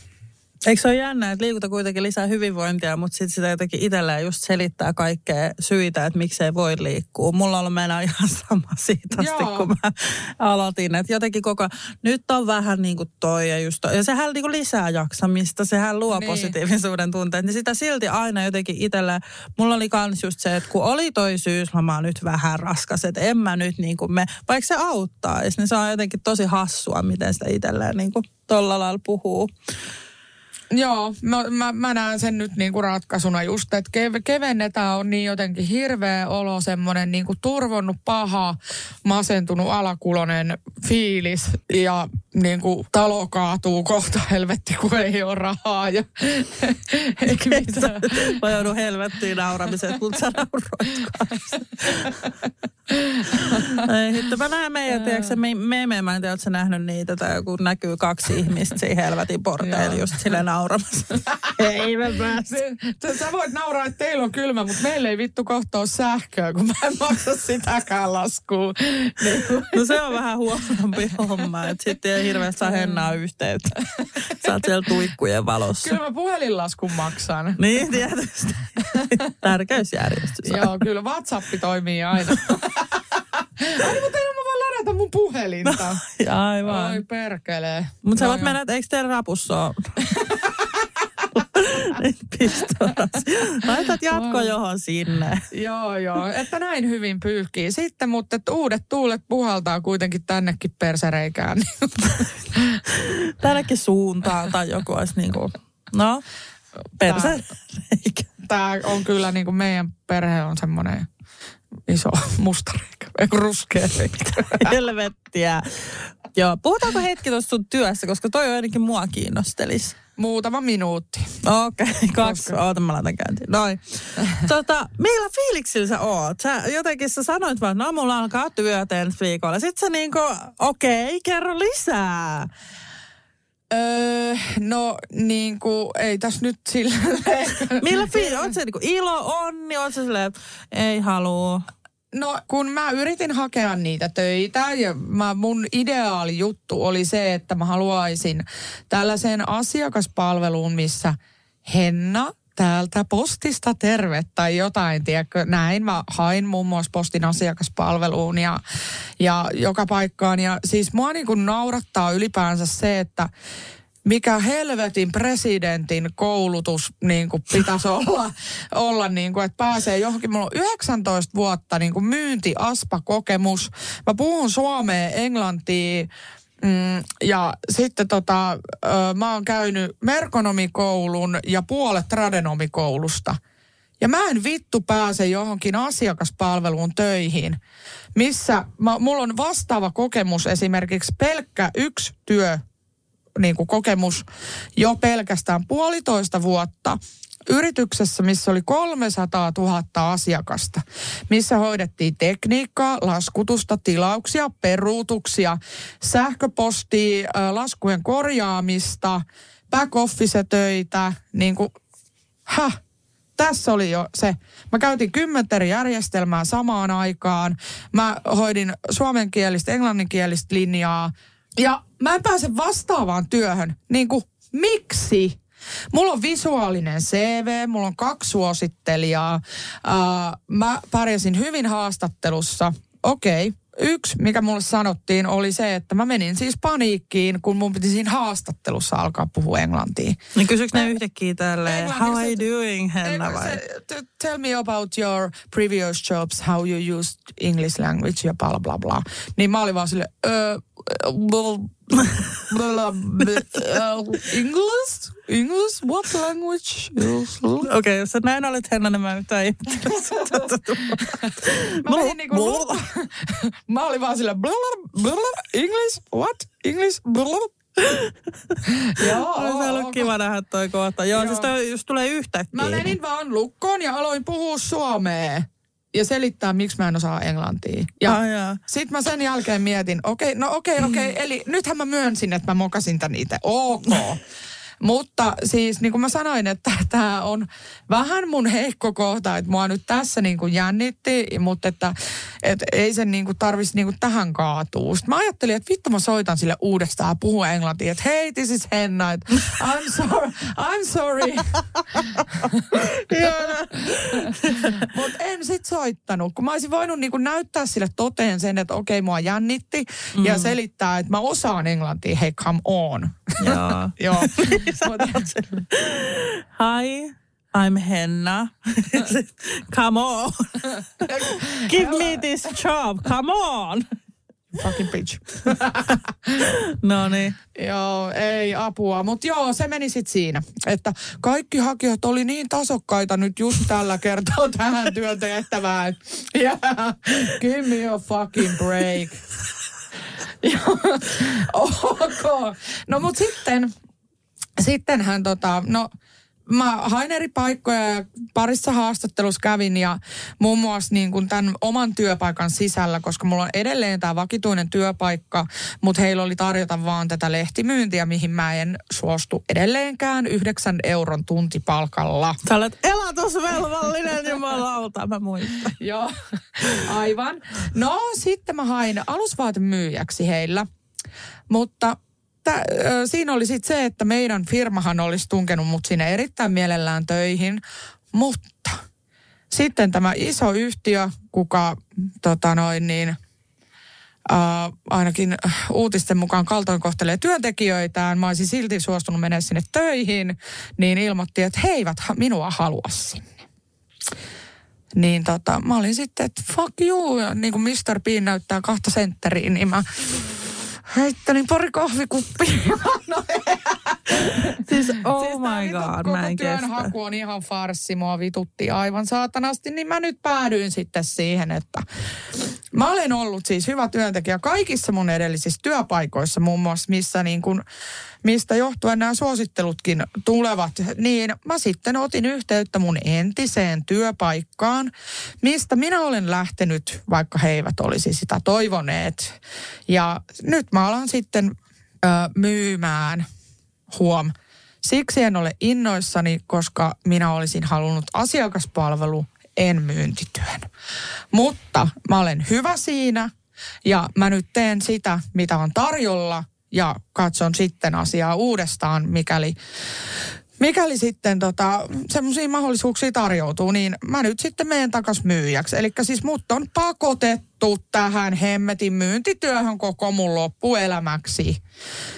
Eikö se ole jännä, että liikunta kuitenkin lisää hyvinvointia, mutta sitten sitä jotenkin itselleen just selittää kaikkea syitä, että miksei voi liikkua. Mulla on ollut mennä ihan sama siitä asti, Joo. kun mä aloitin. Että jotenkin koko, nyt on vähän niin kuin toi ja just toi. Ja sehän niin kuin lisää jaksamista, sehän luo Niin. positiivisuuden tunteet. Niin sitä silti aina jotenkin itselleen, mulla oli kans just se, että kun oli toi syysloma nyt vähän raskas, että en mä nyt niin kuin me, vaikka se auttaisi, niin se on jotenkin tosi hassua, miten sitä itselleen niin kuin tolla lailla puhuu. Joo, mä, mä, mä näen sen nyt niinku ratkaisuna just, että kev- kevennetään on niin jotenkin hirveä olo, semmoinen niinku turvonnut paha, masentunut alakulonen fiilis ja niinku talo kaatuu kohta helvetti, kun ei ole rahaa ja *laughs* eikä mitään. Mä joudun helvettiin nauramiseen, mutta sä nauroit kanssa. Ei hitto, mä näen meidän, tiedätkö, me, meme, mä en tiedä, nähnyt niitä, tai kun näkyy kaksi ihmistä siinä helvetin porteilla just sille nauramassa. *laughs* ei mä pääse. Se- Sä voit nauraa, että teillä on kylmä, mutta meillä ei vittu kohta ole sähköä, kun mä en maksa sitäkään laskua. No se on vähän huonompi homma, että sitten ei hirveästi saa hennaa yhteyttä. Sä oot siellä tuikkujen valossa. kyllä mä puhelinlaskun maksan. Niin, tietysti. Tärkeysjärjestys. Joo, kyllä WhatsApp toimii aina. *laughs* Ai, mutta en mä ladata mun puhelinta. *laughs* Aivan. Oi perkele. Mutta sä No voit joo. mennä, että eikö teillä rapussa *laughs* ole? Laitat jatko johon sinne. Joo, joo. Että näin hyvin pyyhkii. Sitten, mutta että uudet tuulet puhaltaa kuitenkin tännekin persereikään. *laughs* Tännekin suuntaan tai joku olisi niin kuin, no, perse. Eikä. Tää on kyllä niin kuin meidän perhe on semmoinen iso musta reikä. Ei kun ruskea reikä. *laughs* Helvettiä. Joo, puhutaanko hetki tuosta sun työssä, koska toi on ainakin mua kiinnostelisi. Muutama minuutti. Okei, okay, kaksi. Oota, mä laitan käyntiin. Noin. Tota, millä fiiliksillä sä oot? Sä jotenkin sä sanoit vaan, että no mulla alkaa työt ensi viikolla. Sitten sä niinku, okei, okay, kerro lisää. Öö, no niin kuin, ei tässä nyt sillä *laughs* Millä fiilillä? Oot sä niinku ilo, onni? Oot sä silleen, ei halua? No kun mä yritin hakea niitä töitä ja mä, mun ideaali juttu oli se, että mä haluaisin tällaiseen asiakaspalveluun, missä Henna täältä postista terve tai jotain, tiedätkö, näin. Mä hain muun muassa postin asiakaspalveluun ja, ja joka paikkaan. Ja siis mua niin kuin naurattaa ylipäänsä se, että mikä helvetin presidentin koulutus niin kuin pitäisi olla, *laughs* olla niin kuin, että pääsee johonkin. Mulla on 19 vuotta niin kuin myynti-aspa-kokemus. Mä puhun suomea, englantia, Mm, ja sitten tota, ö, mä oon käynyt merkonomikoulun ja puolet tradenomikoulusta. Ja mä en vittu pääse johonkin asiakaspalveluun töihin, missä mä, mulla on vastaava kokemus esimerkiksi pelkkä yksi työ niin kuin kokemus jo pelkästään puolitoista vuotta yrityksessä, missä oli 300 000 asiakasta, missä hoidettiin tekniikkaa, laskutusta, tilauksia, peruutuksia, sähköpostia, laskujen korjaamista, back töitä, niin kuin, häh, tässä oli jo se. Mä käytin kymmentä eri järjestelmää samaan aikaan. Mä hoidin suomenkielistä, englanninkielistä linjaa. Ja mä en pääse vastaavaan työhön. Niin kuin, miksi? Mulla on visuaalinen CV, mulla on kaksi suosittelijaa. Ää, mä pärjäsin hyvin haastattelussa. Okei. Yksi, mikä mulle sanottiin, oli se, että mä menin siis paniikkiin, kun mun piti siinä haastattelussa alkaa puhua englantia. Niin kysyykö ne yhtäkkiä tälleen, how are you doing, Henna vai? se, tell me about your previous jobs, how you used English language ja bla bla bla. Niin mä olin vaan sille, uh, *laughs* English? English? What language? Okei, okay, jos sä näin olet Henna, niin mä *laughs* menin niinku, *laughs* mä olin vaan sille, English? What? English? Joo, Olisi ollut kiva nähdä toi kohta. Joo, Joo. siis toi just tulee yhtäkkiä. Mä menin vaan lukkoon ja aloin puhua suomea ja selittää, miksi mä en osaa englantia. Ja Ah, jaa. sitten mä sen jälkeen mietin, okei, no okei, okei, eli nythän mä myönsin, että mä mokasin tän itse. Ok. *laughs* Mutta siis niin kuin mä sanoin, että *laughs* tämä on vähän mun heikko kohta, että mua nyt tässä niin kuin jännitti, mutta että, että ei sen niin kuin tarvitsisi niin kuin tähän kaatua. Sitten mä ajattelin, että vittu mä soitan sille uudestaan ja puhun englantia, että hei, this is Henna, että *laughs* I'm sorry, I'm sorry. mutta en sit soittanut, kun mä olisin voinut niin kuin näyttää sille toteen sen, että okei, mua jännitti mm. ja selittää, että mä osaan englantia, hei, come on. *laughs* Joo. Joo. Hi, I'm Henna. *laughs* Come on. *laughs* Give me this job. Come on. Fucking bitch. *laughs* No niin. joo, ei apua. Mutta joo, se meni sitten siinä. Että kaikki hakijat oli niin tasokkaita nyt just tällä kertaa tähän työtehtävään. Yeah, give me a fucking break. Joo, ok. No mut sitten, sittenhän tota, no mä hain eri paikkoja ja parissa haastattelussa kävin ja muun muassa niin kuin tämän oman työpaikan sisällä, koska mulla on edelleen tämä vakituinen työpaikka, mutta heillä oli tarjota vaan tätä lehtimyyntiä, mihin mä en suostu edelleenkään yhdeksän euron tuntipalkalla. Sä olet elatusvelvollinen, jumalauta, mä muistan. *laughs* Joo, aivan. No sitten mä hain alusvaatemyyjäksi heillä, mutta tä, siinä oli sitten se, että meidän firmahan olisi tunkenut mut sinne erittäin mielellään töihin, mutta sitten tämä iso yhtiö, kuka tota noin niin, Uh, ainakin uutisten mukaan kaltoin kohtelee työntekijöitään, mä olisin silti suostunut mennä sinne töihin, niin ilmoitti, että he eivät minua halua sinne. Niin tota, mä olin sitten, että fuck you, niin kuin Mr. Bean näyttää kahta sentteriä, niin mä heittänin pari kahvikuppia. *laughs* no, *laughs* Siis oh siis my vittu god, koko mä en työnhaku on ihan farssi, mua vitutti aivan saatanasti, niin mä nyt päädyin sitten siihen, että mä olen ollut siis hyvä työntekijä kaikissa mun edellisissä työpaikoissa, muun muassa missä niin kuin, mistä johtuen nämä suosittelutkin tulevat, niin mä sitten otin yhteyttä mun entiseen työpaikkaan, mistä minä olen lähtenyt, vaikka he eivät olisi sitä toivoneet. Ja nyt mä alan sitten ö, myymään huom. Siksi en ole innoissani, koska minä olisin halunnut asiakaspalvelu, en myyntityön. Mutta mä olen hyvä siinä ja mä nyt teen sitä, mitä on tarjolla ja katson sitten asiaa uudestaan, mikäli, mikäli sitten tota, semmoisia mahdollisuuksia tarjoutuu, niin mä nyt sitten menen takas myyjäksi. Eli siis mut on pakotettu tähän hemmetin myyntityöhön koko mun loppuelämäksi.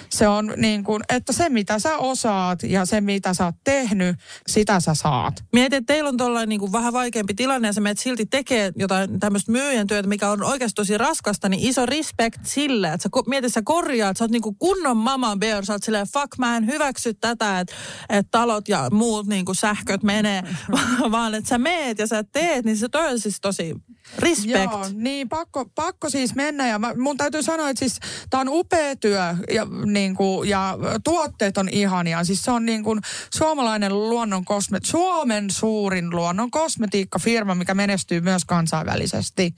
Se on niin kuin, että se mitä sä osaat ja se mitä sä oot tehnyt, sitä sä saat. Mietin, että teillä on tuollainen niin kuin vähän vaikeampi tilanne ja sä menet silti tekee jotain tämmöistä myyjän työtä, mikä on oikeasti tosi raskasta, niin iso respect sille, että sä mietit, sä korjaat, sä oot niin kuin kunnon mama bear, sä oot silleen, fuck mä en hyväksy tätä, että, että talot ja muut niin kuin sähköt menee, *laughs* vaan että sä meet ja sä teet, niin se on siis tosi respect. Joo, niin pakko, pakko siis mennä ja mä, mun täytyy sanoa, että siis tää on upea työ ja, niin kuin, ja tuotteet on ihania. Siis se on niin kuin suomalainen luonnon kosmet, Suomen suurin luonnon kosmetiikkafirma, mikä menestyy myös kansainvälisesti.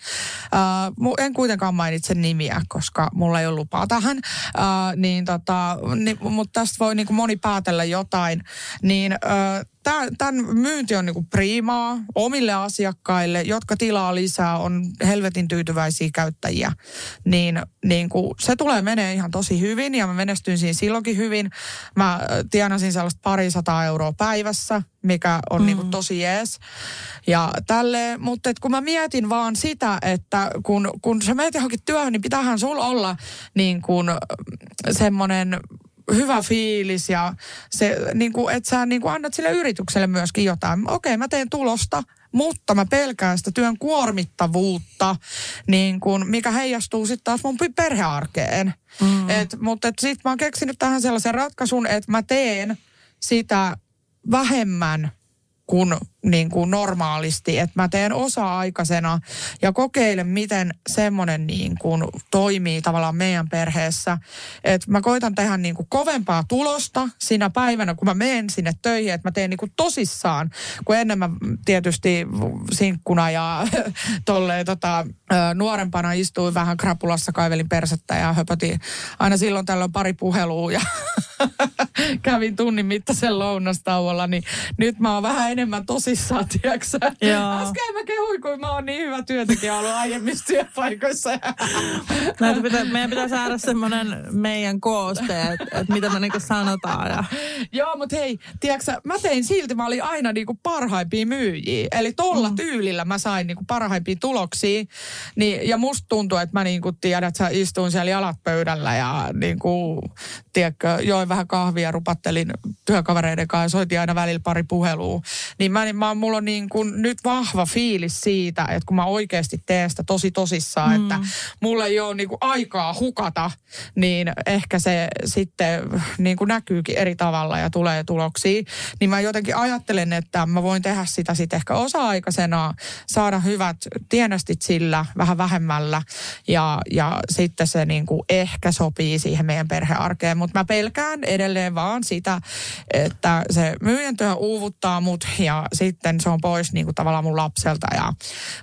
Uh, en kuitenkaan mainitse nimiä, koska mulla ei ole lupaa tähän, uh, niin tota, niin, mutta tästä voi niin kuin moni päätellä jotain. Niin uh, Tämän myynti on niinku priimaa omille asiakkaille, jotka tilaa lisää, on helvetin tyytyväisiä käyttäjiä. Niin, niin kuin, se tulee menee ihan tosi hyvin ja mä menestyin siinä silloinkin hyvin. Mä tienasin sellaista parisataa euroa päivässä, mikä on mm. niinku tosi jees. Ja tälleen, mutta kun mä mietin vaan sitä, että kun, kun sä meet johonkin työhön, niin pitäähän sulla olla niin kuin semmoinen hyvä fiilis ja se, niin kuin, että sä niin kuin annat sille yritykselle myöskin jotain. Okei, mä teen tulosta, mutta mä pelkään sitä työn kuormittavuutta, niin kuin, mikä heijastuu sitten taas mun perhearkeen. Mm. Et, mutta sitten mä oon keksinyt tähän sellaisen ratkaisun, että mä teen sitä vähemmän kuin niin kuin normaalisti, että mä teen osa-aikaisena ja kokeilen, miten semmoinen niin kuin toimii tavallaan meidän perheessä. Että mä koitan tehdä niin kuin kovempaa tulosta siinä päivänä, kun mä menen sinne töihin, että mä teen niin kuin tosissaan, kun ennen mä tietysti sinkkuna ja *laughs* tolleen tota, nuorempana istuin vähän krapulassa, kaivelin persettä ja höpötin aina silloin tällöin pari puhelua ja *laughs* kävin tunnin mittaisen lounastauolla, niin nyt mä oon vähän enemmän tosissaan, tiedäksä. Äsken mä kehuin, kun mä oon niin hyvä työntekijä ollut aiemmissa työpaikoissa. Näitä pitä, meidän pitää saada semmoinen meidän kooste, että et mitä me niinku sanotaan. Ja. Joo, mutta hei, tiedätkö mä tein silti, mä olin aina niinku parhaimpia myyjiä. Eli tolla mm. tyylillä mä sain niinku parhaimpia tuloksia. Niin, ja musta tuntuu, että mä niinku tiedät, että sä istuin siellä jalat pöydällä ja niinku, tiedätkö, join vähän kahvia, rupattelin työkavereiden kanssa, soitin aina välillä pari puhelua. Niin mä, niin mä, mulla on niin kuin nyt vahva fiilis siitä, että kun mä oikeasti teen sitä tosi tosissaan, mm. että mulla ei ole niin kuin aikaa hukata, niin ehkä se sitten niin kuin näkyykin eri tavalla ja tulee tuloksia. Niin mä jotenkin ajattelen, että mä voin tehdä sitä sitten ehkä osa-aikaisena, saada hyvät tienästit sillä vähän vähemmällä ja, ja sitten se niin kuin ehkä sopii siihen meidän perhearkeen. Mutta mä pelkään edelleen vaan sitä, että se myyjän työ uuvuttaa mut ja sitten se on pois niin kuin tavallaan mun lapselta ja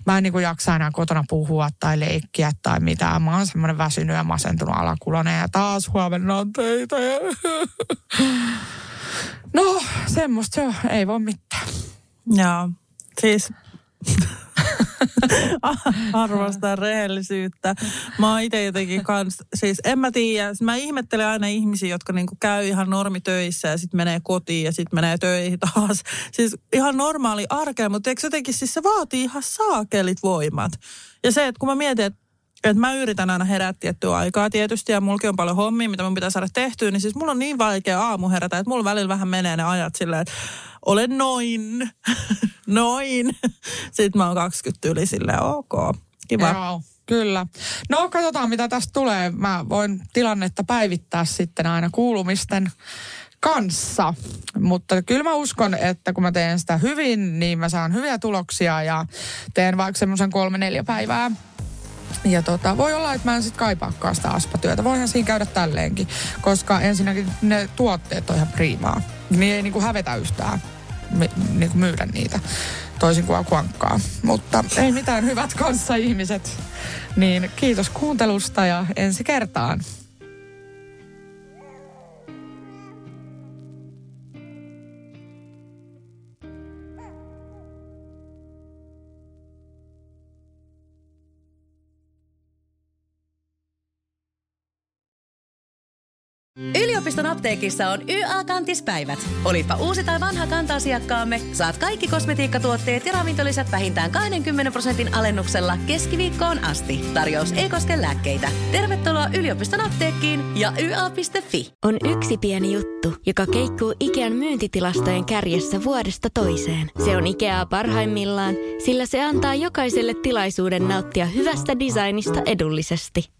mä en niin kuin jaksa enää kotona puhua tai leikkiä tai mitään. Mä oon semmoinen väsynyt ja masentunut alakulonen ja taas huomenna on töitä. Ja... No, semmoista se on. Ei voi mitään. Joo, siis *laughs* Arvostan rehellisyyttä. Mä oon itse jotenkin kans, siis en mä tiedä, mä ihmettelen aina ihmisiä, jotka niinku käy ihan normitöissä ja sitten menee kotiin ja sitten menee töihin taas. Siis ihan normaali arkea, mutta eikö jotenkin siis se vaatii ihan saakelit voimat. Ja se, että kun mä mietin, että et mä yritän aina herätä tiettyä aikaa tietysti ja mullakin on paljon hommia, mitä mun pitää saada tehtyä, niin siis mulla on niin vaikea aamu herätä, että mulla välillä vähän menee ne ajat silleen, että olen noin, *laughs* noin. Sitten mä oon 20 yli silleen, ok, kiva. Joo, kyllä. No katsotaan mitä tästä tulee. Mä voin tilannetta päivittää sitten aina kuulumisten kanssa. Mutta kyllä mä uskon, että kun mä teen sitä hyvin, niin mä saan hyviä tuloksia ja teen vaikka semmoisen kolme neljä päivää ja tota, voi olla, että mä en sit kaipaakaan sitä aspatyötä. Voihan siinä käydä tälleenkin, koska ensinnäkin ne tuotteet on ihan priimaa. Niin ei niinku hävetä yhtään niinku myydä niitä toisin kuin akuankkaa. Mutta ei mitään hyvät kanssa ihmiset. Niin kiitos kuuntelusta ja ensi kertaan. Apteekissa on YA-kantispäivät. Olipa uusi tai vanha kanta-asiakkaamme, saat kaikki kosmetiikkatuotteet ja ravintolisät vähintään 20 prosentin alennuksella keskiviikkoon asti. Tarjous ei koske lääkkeitä. Tervetuloa yliopiston apteekkiin ja YA.fi. On yksi pieni juttu, joka keikkuu Ikean myyntitilastojen kärjessä vuodesta toiseen. Se on Ikeaa parhaimmillaan, sillä se antaa jokaiselle tilaisuuden nauttia hyvästä designista edullisesti.